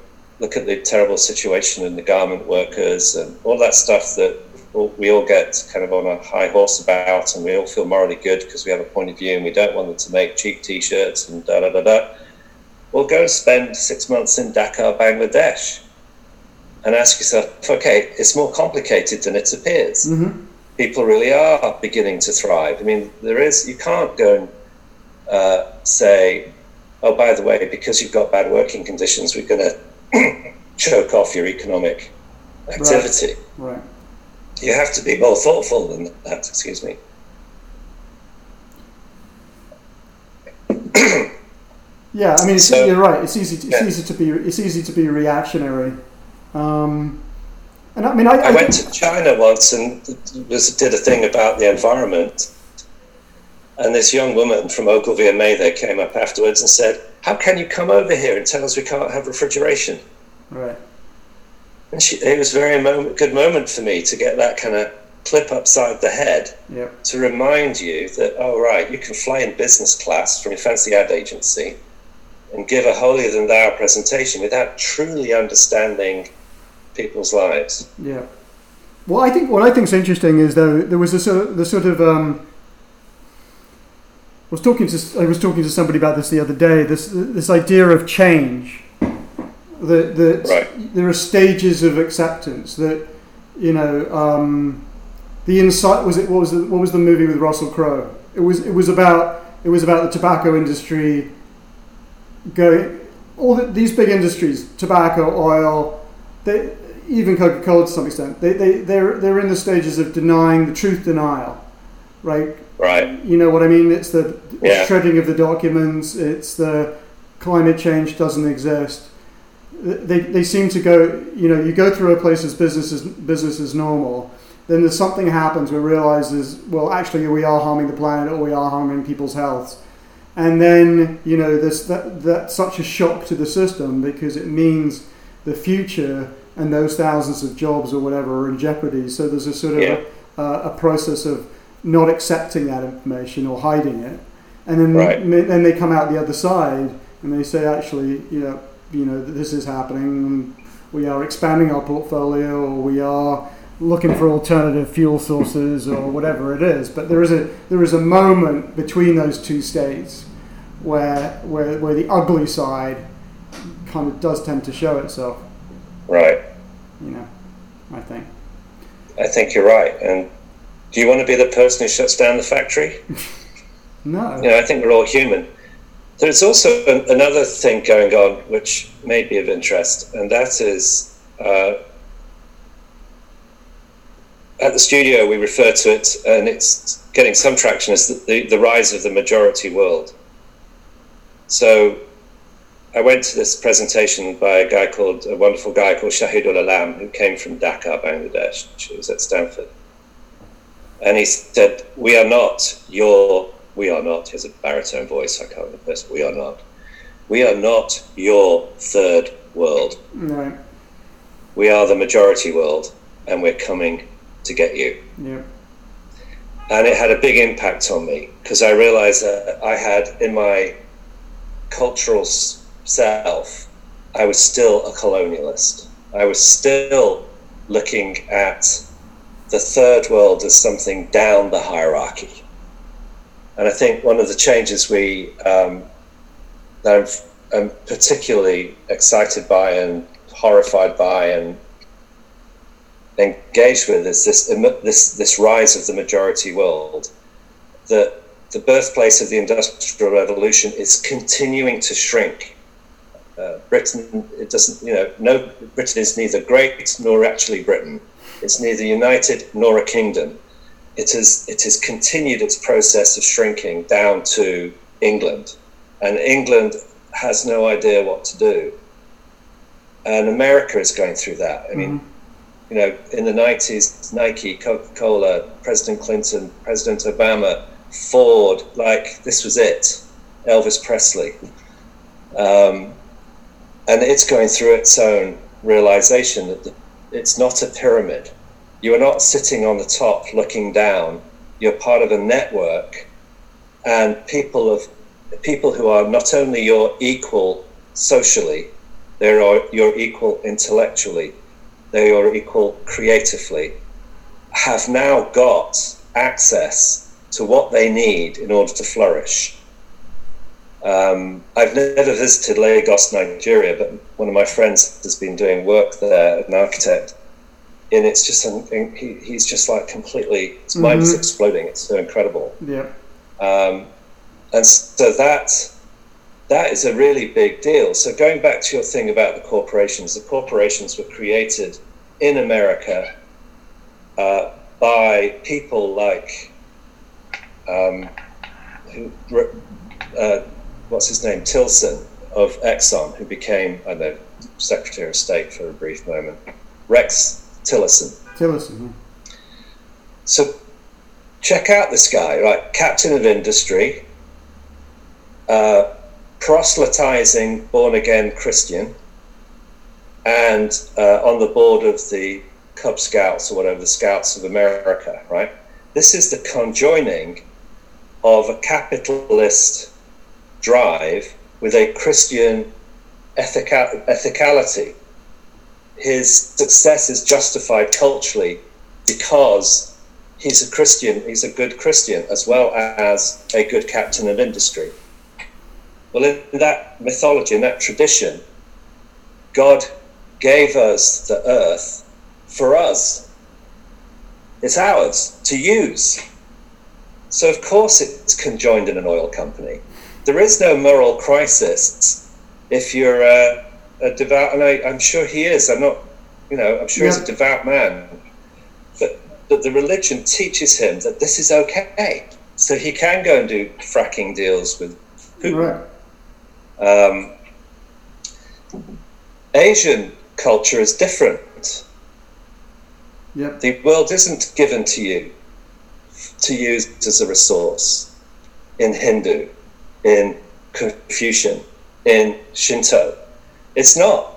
look at the terrible situation in the garment workers and all that stuff that we all get kind of on a high horse about and we all feel morally good because we have a point of view and we don't want them to make cheap t-shirts and da da da da. Well, go and spend six months in Dhaka, Bangladesh and ask yourself, okay, it's more complicated than it appears. Mm-hmm. People really are beginning to thrive. I mean, there is, you can't go and uh, say, oh, by the way, because you've got bad working conditions, we're going to choke off your economic activity. Right. You have to be more thoughtful than that, excuse me. Yeah, I mean, so, you're right. It's easy. To, it's yeah. easy to be. It's easy to be reactionary. Um, and I mean, I, I, I went to China once and was, did a thing about the environment. And this young woman from Ogilvy and there came up afterwards and said, "How can you come over here and tell us we can't have refrigeration?" Right. And she, it was a very moment, good moment for me to get that kind of clip upside the head yep. to remind you that, oh, right, you can fly in business class from your fancy ad agency and give a holier than thou presentation without truly understanding people's lives. Yeah. Well, I think what I think is interesting is though there was a sort of, the sort of um, I was talking to I was talking to somebody about this the other day. This this idea of change. That that right. there are stages of acceptance. That you know um, the insight was it what was the, what was the movie with Russell Crowe? It was it was about it was about the tobacco industry going all the, these big industries tobacco oil they, even Coca-Cola to some extent they, they they're they're in the stages of denying the truth denial right right you know what I mean it's the yeah. shredding of the documents it's the climate change doesn't exist they, they seem to go you know you go through a place as business as business as normal then there's something happens where realizes, well, actually, we are harming the planet or we are harming people's health. And then, you know, there's that, that's such a shock to the system because it means the future and those thousands of jobs or whatever are in jeopardy. So there's a sort of yeah. a, a process of not accepting that information or hiding it. And then, right. then they come out the other side and they say, actually, you know, you know, this is happening. We are expanding our portfolio, or we are looking for alternative fuel sources or whatever it is. But there is a there is a moment between those two states where where where the ugly side kind of does tend to show itself. Right. You know, I think. I think you're right. And do you want to be the person who shuts down the factory? no. You know, I think we're all human. There's also an, another thing going on which may be of interest, and that is uh, at the studio, we refer to it, and it's getting some traction, as the, the, the rise of the majority world. So I went to this presentation by a guy called, a wonderful guy called Shahidul Alam, who came from Dhaka, Bangladesh. He was at Stanford. And he said, We are not your, we are not, he has a baritone voice, I can't remember this, we are not. We are not your third world. Right. We are the majority world, and we're coming to get you. Yeah. And it had a big impact on me because I realized that I had in my cultural self, I was still a colonialist. I was still looking at the third world as something down the hierarchy. And I think one of the changes we um, that I'm, I'm particularly excited by and horrified by and engaged with is this this this rise of the majority world. That the birthplace of the industrial revolution is continuing to shrink. Uh, Britain, it doesn't, you know, no, Britain is neither great nor actually Britain. It's neither united nor a kingdom. It has it has continued its process of shrinking down to England, and England has no idea what to do. And America is going through that. I mean. Mm-hmm you know, in the 90s, Nike, Coca Cola, President Clinton, President Obama, Ford, like this was it, Elvis Presley. Um, and it's going through its own realization that it's not a pyramid. You are not sitting on the top looking down. You're part of a network, and people of people who are not only your equal socially, they're your equal intellectually, they are equal creatively, have now got access to what they need in order to flourish. Um, I've never visited Lagos, Nigeria, but one of my friends has been doing work there, an architect, and it's just something. He, he's just like completely. His mm-hmm. mind is exploding. It's so incredible. Yeah. Um, and so that that is a really big deal. So going back to your thing about the corporations, the corporations were created in America uh, by people like um, who, uh, what's his name, Tilson of Exxon, who became, I know, Secretary of State for a brief moment. Rex Tillerson. Tillerson. So check out this guy, right? Captain of industry, uh, proselytizing born again Christian, and uh, on the board of the Cub Scouts or whatever, the Scouts of America, right? This is the conjoining of a capitalist drive with a Christian ethica- ethicality. His success is justified culturally because he's a Christian, he's a good Christian, as well as a good captain of industry. Well, in that mythology, in that tradition, God gave us the earth for us. It's ours to use. So, of course, it's conjoined in an oil company. There is no moral crisis if you're a, a devout, and I, am sure he is. I'm not, you know, I'm sure yeah. he's a devout man. But, but the religion teaches him that this is okay. So he can go and do fracking deals with Putin. Right. Um, Asian culture is different. Yep. The world isn't given to you to use as a resource in Hindu, in Confucian, in Shinto. It's not.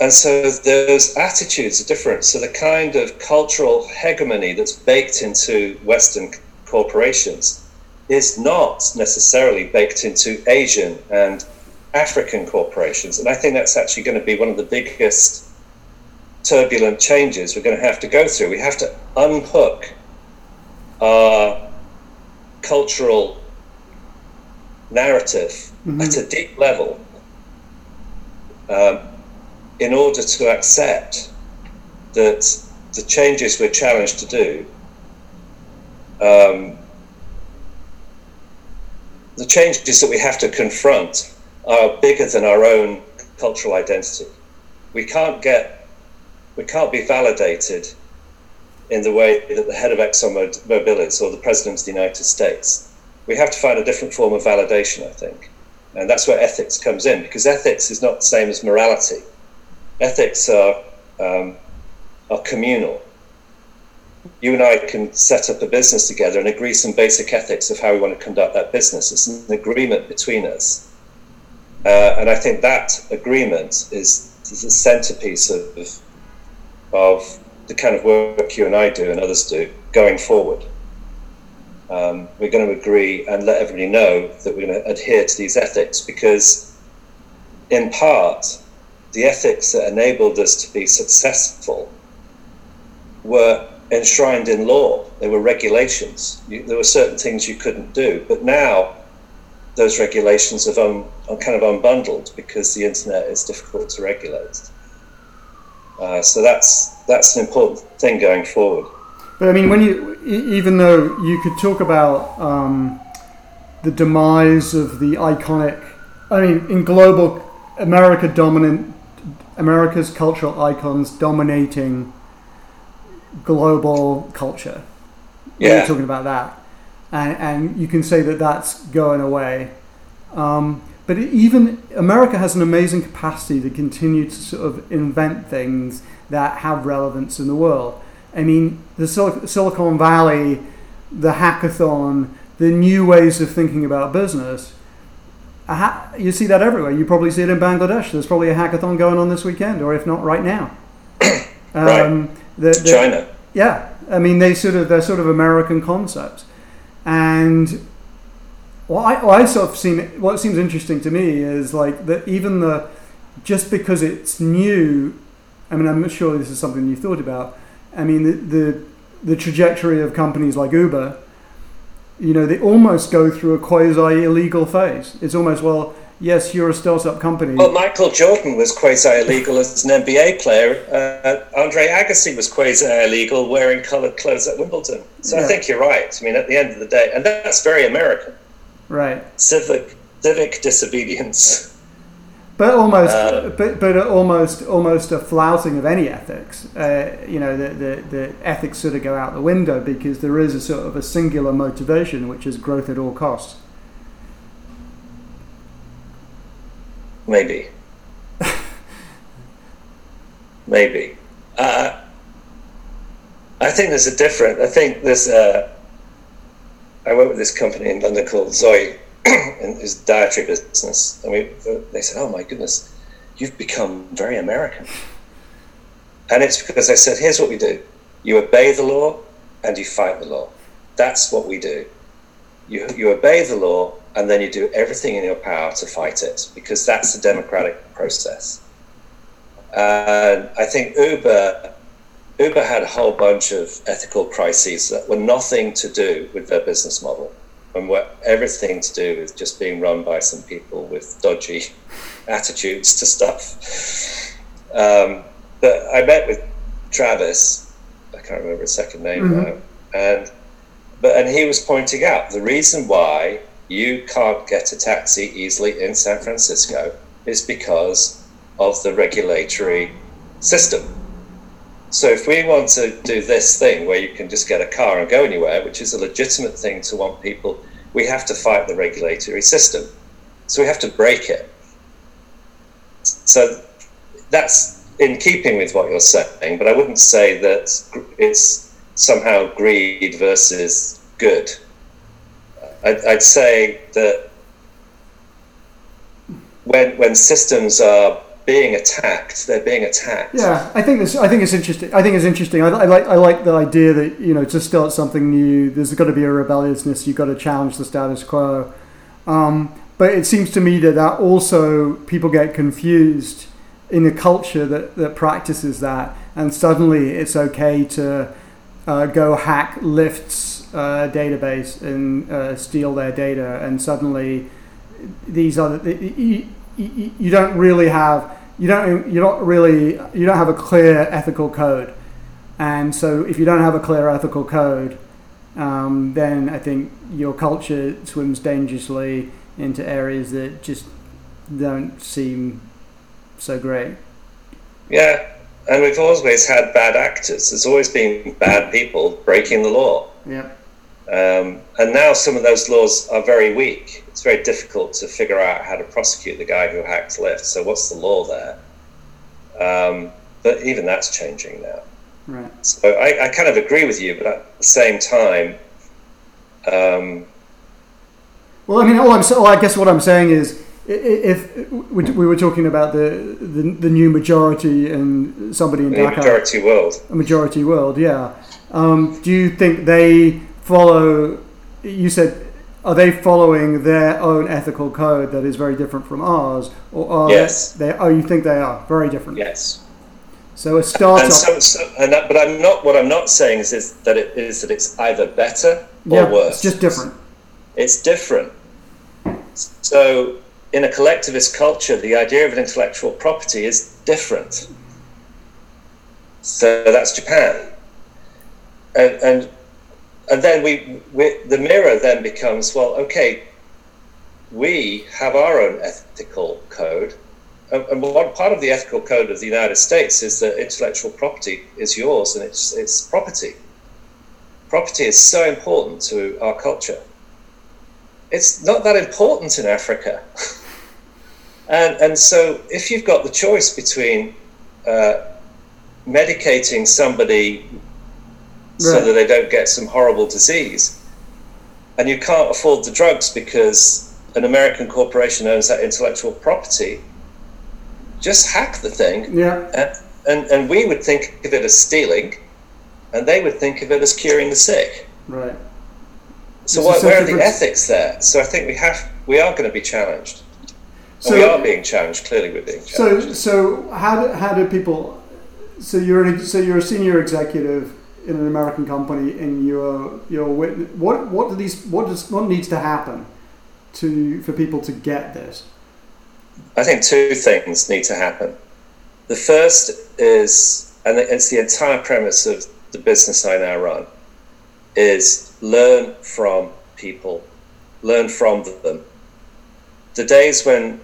And so those attitudes are different. So the kind of cultural hegemony that's baked into Western corporations is not necessarily baked into Asian and African corporations. And I think that's actually going to be one of the biggest turbulent changes we're going to have to go through. We have to unhook our cultural narrative mm-hmm. at a deep level um, in order to accept that the changes we're challenged to do, um, the changes that we have to confront are bigger than our own cultural identity. We can't get we can't be validated in the way that the head of ExxonMobil is or the president of the United States. We have to find a different form of validation, I think. And that's where ethics comes in, because ethics is not the same as morality. Ethics are, um, are communal. You and I can set up a business together and agree some basic ethics of how we want to conduct that business. It's an agreement between us. Uh, and I think that agreement is, is the centerpiece of, of the kind of work you and I do and others do going forward. Um, we're going to agree and let everybody know that we're going to adhere to these ethics because, in part, the ethics that enabled us to be successful were enshrined in law. There were regulations. You, there were certain things you couldn't do. But now, those regulations have un, are kind of unbundled because the internet is difficult to regulate. Uh, so that's that's an important thing going forward. But I mean, when you even though you could talk about um, the demise of the iconic, I mean, in global America dominant America's cultural icons dominating global culture. Yeah, you're talking about that, and and you can say that that's going away. Um, but even America has an amazing capacity to continue to sort of invent things that have relevance in the world. I mean, the Sil- Silicon Valley, the hackathon, the new ways of thinking about business. Ha- you see that everywhere. You probably see it in Bangladesh. There's probably a hackathon going on this weekend, or if not, right now. Um, right. The, the, China. Yeah, I mean, they sort of they're sort of American concepts, and what I, what I sort of seen what seems interesting to me is like that even the just because it's new I mean, I'm sure this is something you've thought about. I mean, the, the, the trajectory of companies like Uber, you know, they almost go through a quasi illegal phase. It's almost, well, yes, you're a startup company. Well, Michael Jordan was quasi illegal as an NBA player. Uh, Andre Agassi was quasi illegal wearing coloured clothes at Wimbledon. So yeah. I think you're right. I mean, at the end of the day, and that's very American. Right. Civic civic disobedience. But almost, uh, but, but almost, almost a flouting of any ethics. Uh, you know, the, the, the ethics sort of go out the window because there is a sort of a singular motivation, which is growth at all costs. Maybe. Maybe. Uh, I think there's a different. I think there's a. I work with this company in London called Zoe, and it's dietary business. And we, they said, "Oh my goodness, you've become very American." And it's because I said, "Here's what we do: you obey the law, and you fight the law. That's what we do. You you obey the law, and then you do everything in your power to fight it, because that's the democratic process." And I think Uber Uber had a whole bunch of ethical crises that were nothing to do with their business model and what everything to do with just being run by some people with dodgy attitudes to stuff. Um, but I met with Travis, I can't remember his second name mm-hmm. now, and but and he was pointing out the reason why you can't get a taxi easily in San Francisco is because of the regulatory system so if we want to do this thing where you can just get a car and go anywhere, which is a legitimate thing to want people, we have to fight the regulatory system. So we have to break it. So that's in keeping with what you're saying, but I wouldn't say that it's somehow greed versus good. I'd, I'd say that when when systems are being attacked. They're being attacked. Yeah, I think this. I think it's interesting. I think it's interesting. I, I, like. I like the idea that you know to start something new. There's got to be a rebelliousness. You've got to challenge the status quo. Um, but it seems to me that that also people get confused in a culture that that practices that, and suddenly it's okay to uh, go hack Lyft's uh, database and uh, steal their data, and suddenly these are the, you, you don't really have you don't you don't really you don't have a clear ethical code, and so if you don't have a clear ethical code, um, then I think your culture swims dangerously into areas that just don't seem so great. Yeah, and we've always had bad actors. There's always been bad people breaking the law. Yeah. Um, and now some of those laws are very weak. It's very difficult to figure out how to prosecute the guy who hacked Lyft. So what's the law there? Um, but even that's changing now. Right. So I, I, kind of agree with you, but at the same time, um, well, I mean, all I'm well, I guess what I'm saying is, if we were talking about the the, the new majority and somebody in Dhaka, majority world, a majority world, yeah. Um, do you think they follow. You said, are they following their own ethical code that is very different from ours, or are yes. they? Oh, you think they are very different? Yes. So a startup. And so, so, and that, but I'm not. What I'm not saying is, is that it is that it's either better or yeah, worse. It's just different. It's different. So in a collectivist culture, the idea of an intellectual property is different. So that's Japan. And, and and then we, we, the mirror then becomes well okay we have our own ethical code. And one part of the ethical code of the united states is that intellectual property is yours and it's, it's property. Property is so important to our culture. It's not that important in africa. And, and so if you've got the choice between uh, medicating somebody so that they don't get some horrible disease. And you can't afford the drugs because an American corporation owns that intellectual property. Just hack the thing. Yeah. And, and, and we would think of it as stealing, and they would think of it as curing the sick. Right. So what, where are the ethics there? So I think we have we are going to be challenged. So, we are being challenged. Clearly, we're being challenged. So, so how do, how do people? So you're an, so you're a senior executive in an American company and you're you're what what do these what does what needs to happen to for people to get this? I think two things need to happen. The first is, and it's the entire premise of the business I now run, is learn from people, learn from them. The days when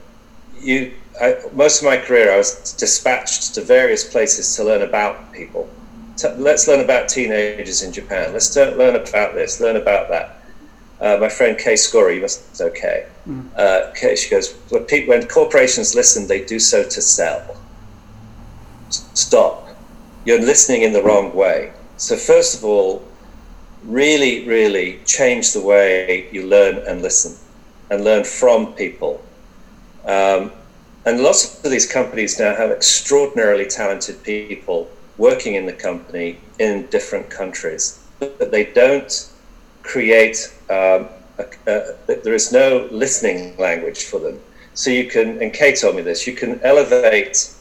you, I, most of my career, I was dispatched to various places to learn about people let's learn about teenagers in Japan. Let's learn about this, learn about that. Uh, my friend Kay Scory, you must okay. Mm. Uh, she goes, when, people, when corporations listen, they do so to sell. Stop. You're listening in the wrong way. So, first of all, really, really change the way you learn and listen and learn from people. Um, and lots of these companies now have extraordinarily talented people working in the company in different countries, but they don't create, um, a, a, there is no listening language for them. So you can, and Kay told me this, you can elevate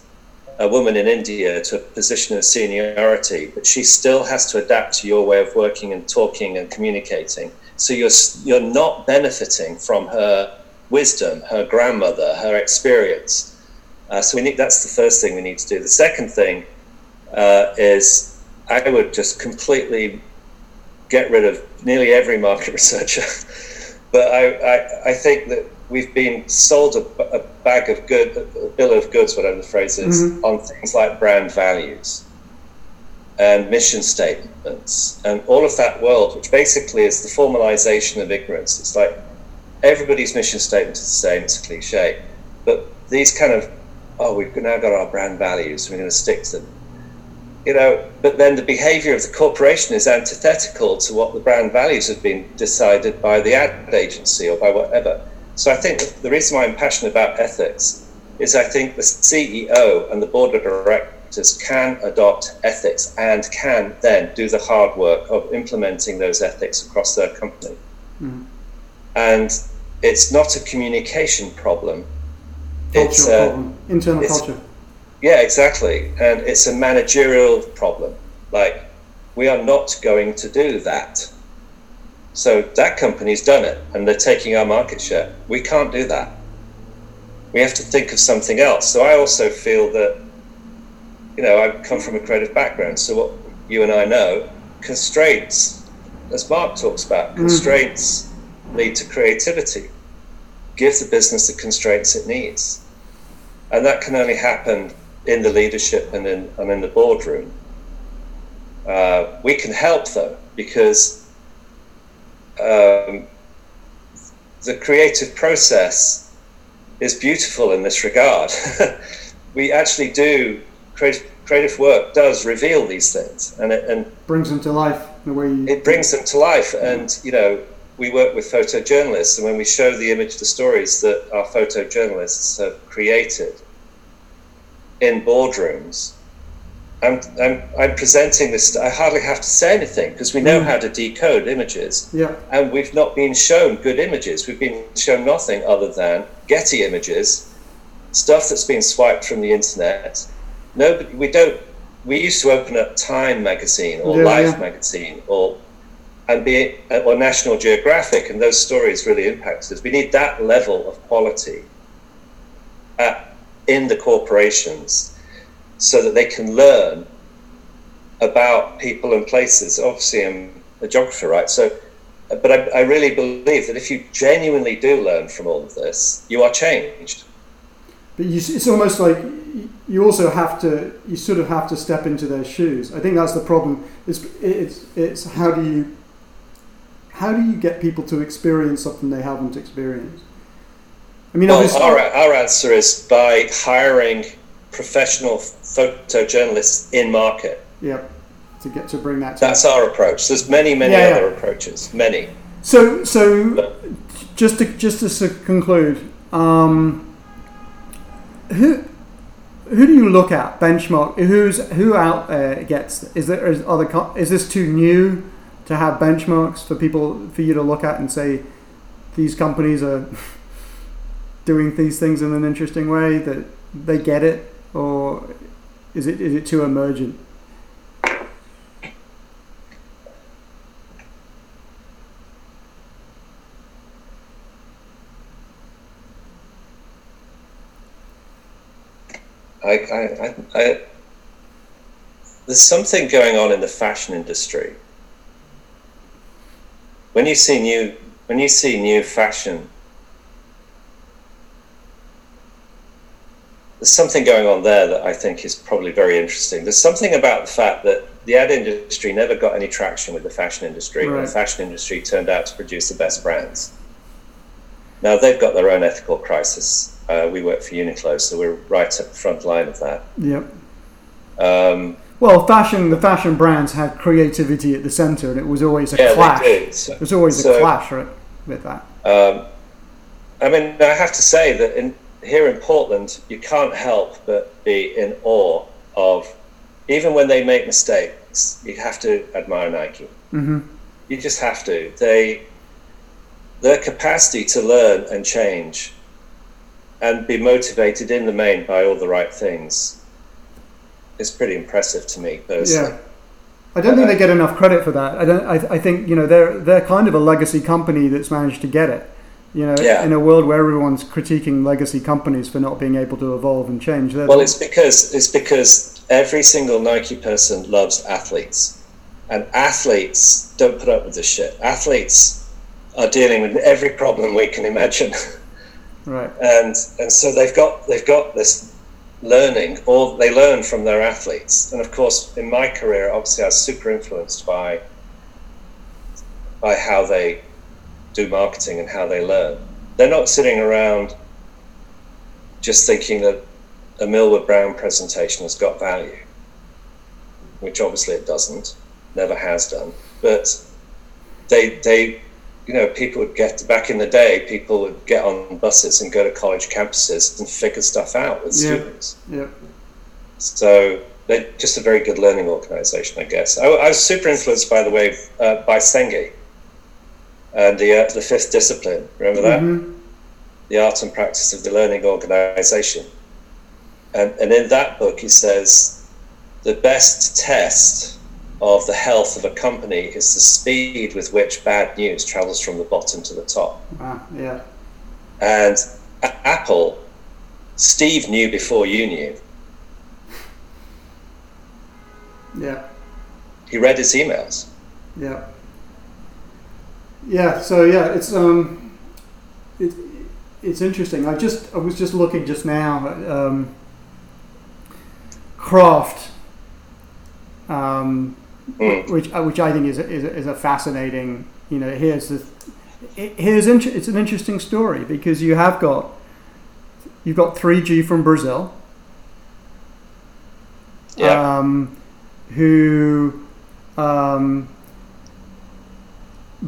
a woman in India to a position of seniority, but she still has to adapt to your way of working and talking and communicating. So you're, you're not benefiting from her wisdom, her grandmother, her experience. Uh, so we need, that's the first thing we need to do. The second thing uh, is I would just completely get rid of nearly every market researcher. but I, I, I, think that we've been sold a, a, bag of good, a bill of goods, whatever the phrase is, mm-hmm. on things like brand values and mission statements and all of that world, which basically is the formalization of ignorance. It's like everybody's mission statement is the same, it's a cliche. But these kind of, oh, we've now got our brand values, we're going to stick to them. You know, but then the behavior of the corporation is antithetical to what the brand values have been decided by the ad agency or by whatever. So I think the reason why I'm passionate about ethics is I think the CEO and the board of directors can adopt ethics and can then do the hard work of implementing those ethics across their company. Mm. And it's not a communication problem. Cultural it's a, problem. Internal it's, culture. Yeah, exactly. And it's a managerial problem. Like, we are not going to do that. So that company's done it and they're taking our market share. We can't do that. We have to think of something else. So I also feel that, you know, I come from a creative background. So what you and I know, constraints, as Mark talks about, mm. constraints mm. lead to creativity. Give the business the constraints it needs. And that can only happen in the leadership and in, and in the boardroom. Uh, we can help though, because um, the creative process is beautiful in this regard. we actually do creative, creative work does reveal these things, and it and brings them to life the way you, it brings them to life. And you know, we work with photojournalists, and when we show the image, the stories that our photojournalists have created in boardrooms, I'm, I'm, I'm presenting this. I hardly have to say anything because we know mm. how to decode images. Yeah. And we've not been shown good images. We've been shown nothing other than Getty images, stuff that's been swiped from the internet. Nobody, we don't. We used to open up Time magazine or yeah, Life yeah. magazine or and be or National Geographic, and those stories really impacted us. We need that level of quality at, in the corporations so that they can learn about people and places. Obviously, I'm a geographer, right? So, but I, I really believe that if you genuinely do learn from all of this, you are changed. But you, it's almost like you also have to, you sort of have to step into their shoes. I think that's the problem. It's, it's, it's how do you, how do you get people to experience something they haven't experienced? I mean, well, our, our answer is by hiring professional photojournalists in market. Yep. To get to bring that. To That's our approach. There's many, many yeah, other yeah. approaches. Many. So, so but, just to just to conclude, um, who who do you look at benchmark? Who's who out there gets? Is there is other is this too new to have benchmarks for people for you to look at and say these companies are doing these things in an interesting way that they get it or is it is it too emergent? I, I, I, there's something going on in the fashion industry. When you see new, when you see new fashion there's something going on there that I think is probably very interesting. There's something about the fact that the ad industry never got any traction with the fashion industry, right. and the fashion industry turned out to produce the best brands. Now they've got their own ethical crisis. Uh, we work for Uniqlo, so we're right at the front line of that. Yep. Um, Well, fashion the fashion brands had creativity at the center, and it was always a yeah, clash. So, There was always a clash right, with that. Um, I mean, I have to say that in, here in Portland, you can't help but be in awe of, even when they make mistakes, you have to admire Nike. hmm You just have to. They, their capacity to learn and change, and be motivated in the main by all the right things, is pretty impressive to me personally. Yeah. I don't think they get enough credit for that. I don't. I, I think you know they're they're kind of a legacy company that's managed to get it. You know, Yeah. in a world where everyone's critiquing legacy companies for not being able to evolve and change. Well, it's because it's because every single Nike person loves athletes, and athletes don't put up with this shit. Athletes are dealing with every problem we can imagine, right. and and so they've got they've got this learning, or they learn from their athletes. And of course, in my career, obviously, I was super influenced by by how they do marketing and how they learn. They're not sitting around just thinking that a Millward Brown presentation has got value, which obviously it doesn't, never has done. But they, they, you know, people would get back in the day. People would get on buses and go to college campuses and figure stuff out with Yeah. students. Yeah. So they're just a very good learning organisation, I guess. I, I was super influenced, by the way, uh, by Senge and the uh, the fifth discipline. Remember that? Mhm. the art and practice of the learning organization. And, and in that book, he says the best test of the health of a company is the speed with which bad news travels from the bottom to the top. Ah, yeah. And Apple, Steve knew before you knew. Yeah. He read his emails. Yeah. Yeah. So yeah, it's um, it, it's interesting. I just I was just looking just now at um, Kraft, um, Mm. which uh, which I think is a, is a, is a fascinating. You know, here's the it, here's inter- it's an interesting story because you have got you've got 3G from Brazil. Yeah. Um, who um,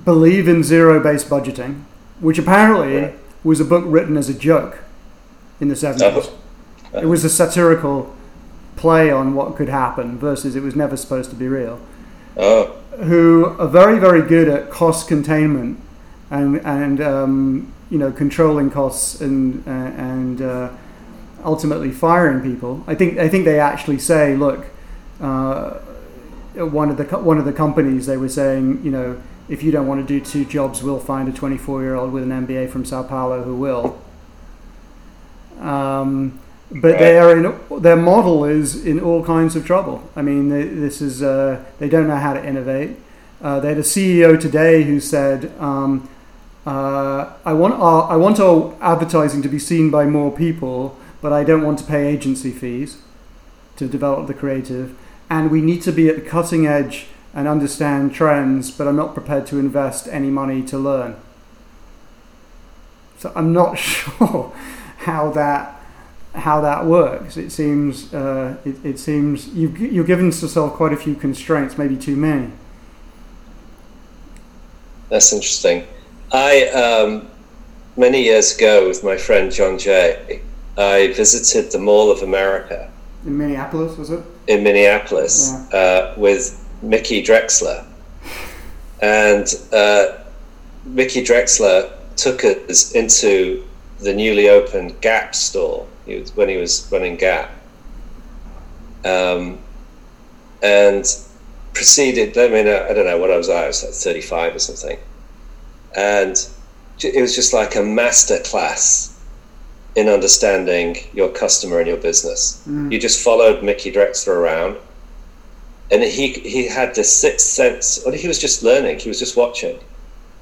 believe in zero-based budgeting, which apparently Right. was a book written as a joke in the 70s. It was a satirical play on what could happen versus it was never supposed to be real. oh, Who are very, very good at cost containment and and um, you know controlling costs and uh, and uh, ultimately firing people. I think I think they actually say, look, uh, one of the one of the companies they were saying, you know, if you don't want to do two jobs, we'll find a 24 year old with an MBA from Sao Paulo who will. Um, but they are in their model is in all kinds of trouble. I mean, they, this is uh, they don't know how to innovate. Uh, they had a CEO today who said, um, uh, "I want our, I want our advertising to be seen by more people, but I don't want to pay agency fees to develop the creative, and we need to be at the cutting edge and understand trends, but I'm not prepared to invest any money to learn." So I'm not sure how that how that works. It seems uh, it, it seems you've you've given yourself quite a few constraints, maybe too many. that's interesting. I, um, many years ago, with my friend John Jay, I visited the Mall of America In Minneapolis, was it? in Minneapolis uh, with Mickey Drexler. And uh, Mickey Drexler took us into the newly opened Gap store he was, when he was running Gap. Um, and proceeded, I mean, I don't know what I was, I was like 35 or something. And it was just like a master class in understanding your customer and your business. You just followed Mickey Drexler around, and he he had this sixth sense. Well, he was just learning. He was just watching,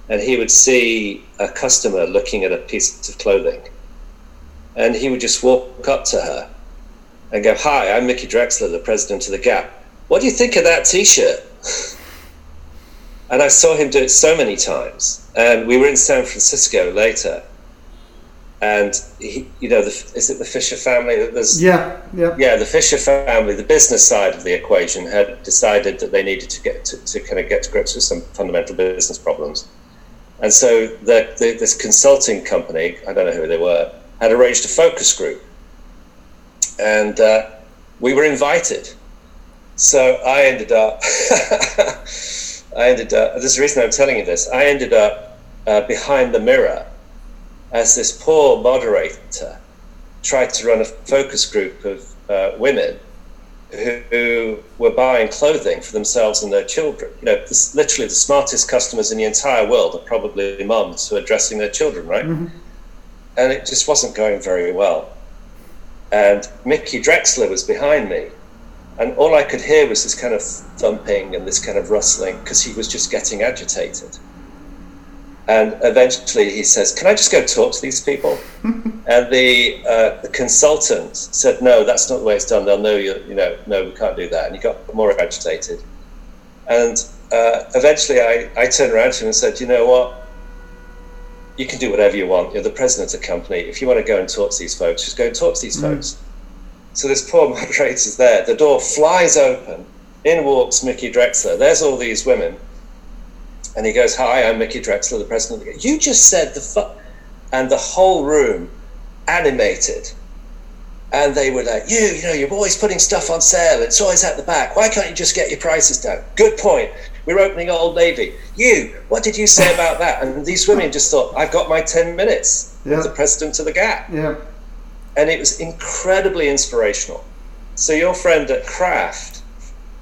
and he would see a customer looking at a piece of clothing, and he would just walk up to her and go, "Hi, I'm Mickey Drexler, the president of the Gap. What do you think of that T-shirt?" and I saw him do it so many times. And we were in San Francisco later, and he, you know, the, is it the Fisher family? That there's, yeah, yeah, yeah. The Fisher family, the business side of the equation, had decided that they needed to get to, to kind of get to grips with some fundamental business problems, and so the, the, this consulting company, I don't know who they were, had arranged a focus group, and uh, we were invited. So I ended up, I ended up. There's a reason I'm telling you this. I ended up uh, behind the mirror as this poor moderator tried to run a focus group of uh, women who, who, were buying clothing for themselves and their children. You know, this, literally the smartest customers in the entire world are probably moms who are dressing their children, right? Mm-hmm. And it just wasn't going very well. And Mickey Drexler was behind me. And all I could hear was this kind of thumping and this kind of rustling because he was just getting agitated. And eventually he says, Can I just go talk to these people? and the, uh, the consultant said, No, that's not the way it's done. They'll know you, you know, no, we can't do that. And he got more agitated. And uh, eventually I, I turned around to him and said, You know what? You can do whatever you want. You're the president of the company. If you want to go and talk to these folks, just go and talk to these mm. folks. So this poor moderator's there. The door flies open. In walks Mickey Drexler. There's all these women and he goes, Hi, I'm Mickey Drexler, the president. Of the gap. you just said the fuck. And the whole room animated. And they were like, You, you know, you're always putting stuff on sale. It's always at the back. Why can't you just get your prices down? Good point. We're opening Old Navy. You, what did you say about that? And these women just thought, I've got my 10 minutes yeah. the president of the Gap. Yeah. And it was incredibly inspirational. So your friend at Kraft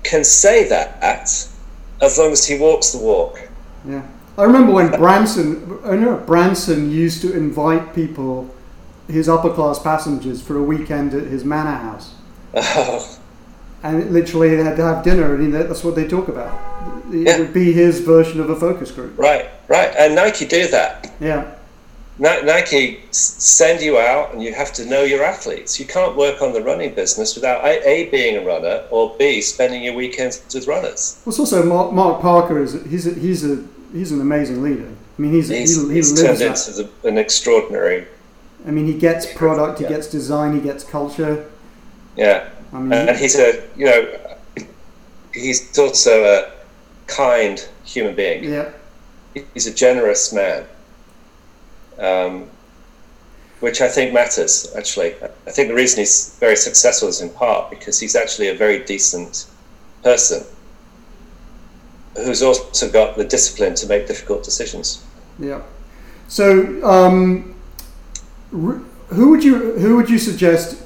can say that as long as he walks the walk yeah. I remember when Branson, I know Branson used to invite people, his upper class passengers, for a weekend at his manor house. Oh. And literally they had to have dinner, and that's what they talk about. It yeah. would be his version of a focus group. Right, right. And Nike do that. Yeah. Nike send you out, and you have to know your athletes. You can't work on the running business without a, being a runner or b spending your weekends with runners. Well, it's also Mark, Mark Parker is he's a, he's a he's an amazing leader. I mean, he's he's, he, he he's turned into the, an extraordinary. I mean, he gets product, he yeah. gets design, he gets culture. Yeah, I mean, and he's a you know, he's also a kind human being. Yeah, he's a generous man um, which I think matters actually. I think the reason he's very successful is in part because he's actually a very decent person who's also got the discipline to make difficult decisions. Yeah. So, um, who would you who would you suggest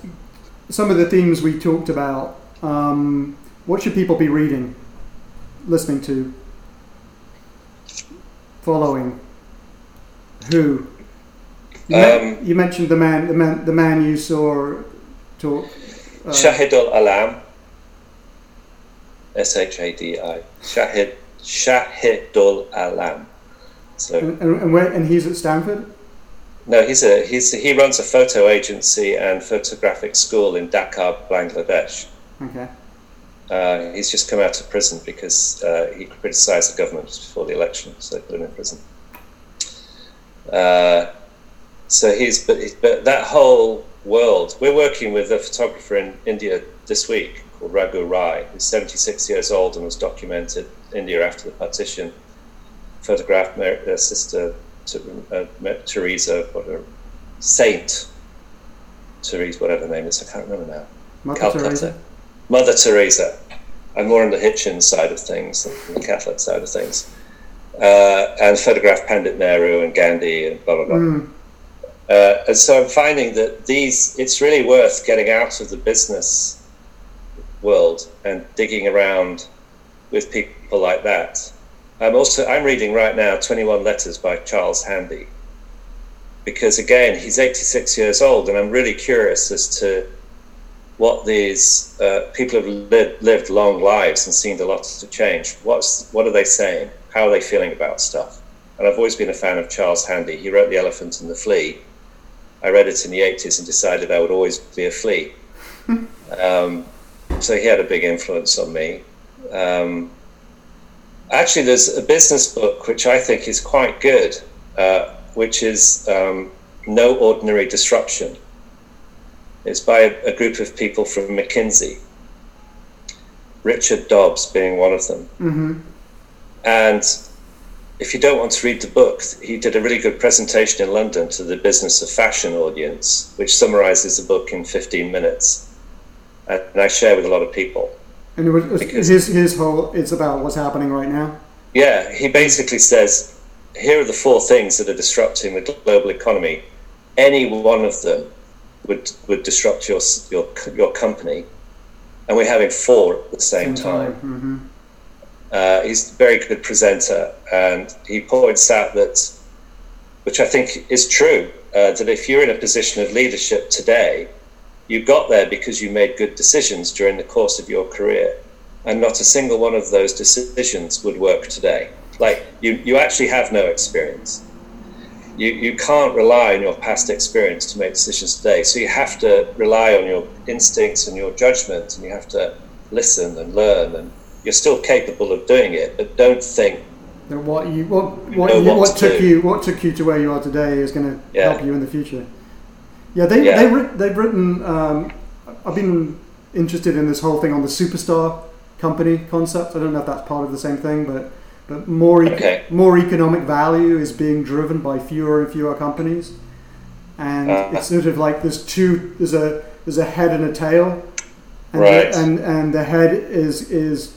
some of the themes we talked about? Um, what should people be reading, listening to, following? Who? You, um, you, mentioned the man, the man, the man you saw talk. Uh, Shahidul Alam. S H A D I. Shahid Shahidul Alam. So. And, and, where, and he's at Stanford. No, he's a he's he runs a photo agency and photographic school in Dhaka, Bangladesh. Okay. Uh, he's just come out of prison because uh, he criticised the government before the election, so they put him in prison. Uh, so he's but, but that whole world. We're working with a photographer in India this week called Raghu Rai, who's 76 years old and was documented India after the partition. Photographed their sister uh, Teresa, what her Saint Teresa, whatever her name is, I can't remember now. Mother Calcutta. Teresa. Mother Teresa. I'm more on the Hitchens side of things than the Catholic side of things. Uh, and photographed Pandit Nehru and Gandhi and blah blah blah. Mm. Uh, and so I'm finding that these, it's really worth getting out of the business world and digging around with people like that. I'm also, I'm reading right now 21 Letters by Charles Handy because again, he's 86 years old and I'm really curious as to what these uh, people have lived, lived long lives and seen a lot to change. What's, what are they saying? How are they feeling about stuff? And I've always been a fan of Charles Handy. He wrote The Elephant and the Flea I read it in the 80s and decided I would always be a flea. um, so he had a big influence on me. Um, actually, there's a business book which I think is quite good, uh, which is um, No Ordinary Disruption. It's by a, a group of people from McKinsey, Richard Dobbs being one of them. Mm-hmm. And if you don't want to read the book, he did a really good presentation in London to the business of fashion audience, which summarizes the book in 15 minutes. And I share with a lot of people. And it was, Because- his his whole it's about what's happening right now. Yeah, he basically says here are the four things that are disrupting the global economy. Any one of them would would disrupt your your your company, and we're having four at the same time. hmm Uh, he's a very good presenter, and he points out that, which I think is true, uh, that if you're in a position of leadership today, you got there because you made good decisions during the course of your career, and not a single one of those decisions would work today. Like you, you actually have no experience. You, you can't rely on your past experience to make decisions today. So you have to rely on your instincts and your judgment, and you have to listen and learn and you're still capable of doing it, but don't think That what you what what, know you, what what to took do. you what took you to where you are today is going to Yeah. help you in the future. Yeah, they Yeah. they they've written. Um, I've been interested in this whole thing on the superstar company concept. I don't know if that's part of the same thing, but but more Okay. more economic value is being driven by fewer and fewer companies, and Uh-huh. it's sort of like there's two there's a there's a head and a tail, and Right. the, and and the head is is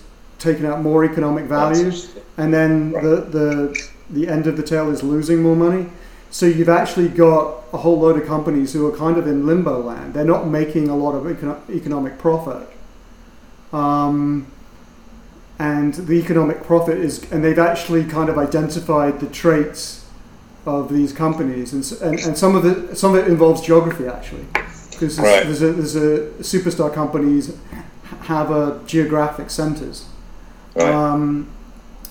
taking out more economic value and then Right. the, the the end of the tail is losing more money. So you've actually got a whole load of companies who are kind of in limbo land. They're not making a lot of econo- economic profit, um, and the economic profit is, and they've actually kind of identified the traits of these companies, and and, and some of it some of it involves geography actually, because Right. there's, a, there's a superstar companies have a geographic centers. Right. Um,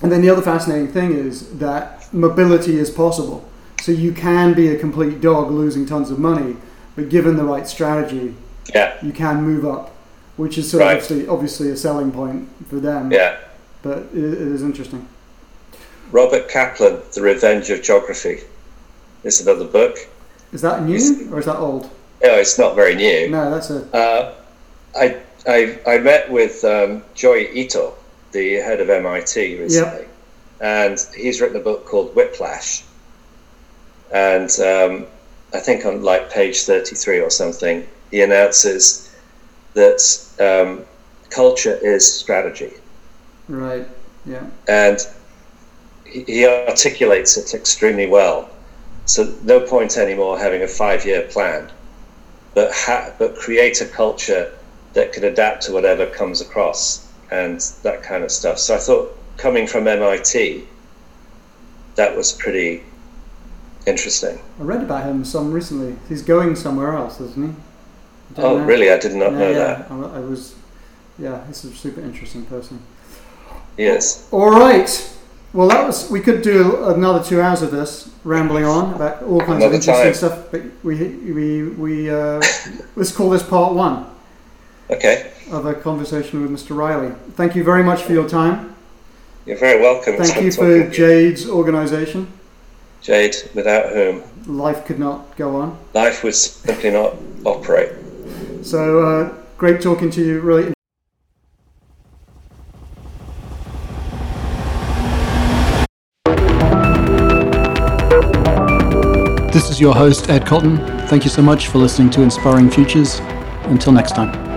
and then the other fascinating thing is that mobility is possible. So you can be a complete dog losing tons of money, but given the right strategy, yeah, you can move up, which is sort of obviously, obviously a selling point for them. yeah. But it, it is interesting. Robert Kaplan, The Revenge of Geography, is another book. Is that new or is that old? No, it's not very new. No, that's a. Uh, I, I, I met with um, Joi Ito, the head of MIT, recently, and he's written a book called Whiplash. And um, I think on like page 33 or something, he announces that um, culture is strategy. Right. Yeah. and he, he articulates it extremely well. So no point anymore having a five-year plan, but ha- but create a culture that can adapt to whatever comes across and that kind of stuff. So I thought coming from MIT, that was pretty interesting. I read about him some recently. He's going somewhere else, isn't he? Oh, know. really? I did not Yeah, know yeah. that. I, I was. Yeah, he's a super interesting person. Yes. All right. Well, that was. We could do another two hours of this rambling on about all kinds Another of interesting time. stuff. But we we we uh, let's call this part one Okay. Of a conversation with Mr. Riley. Thank you very much for your time. You're very welcome. Thank you for Jade's organisation. Jade, without whom Life could not go on. life would simply not operate. So uh, great talking to you. Really. This is your host, Ed Cotton. Thank you so much for listening to Inspiring Futures. Until next time.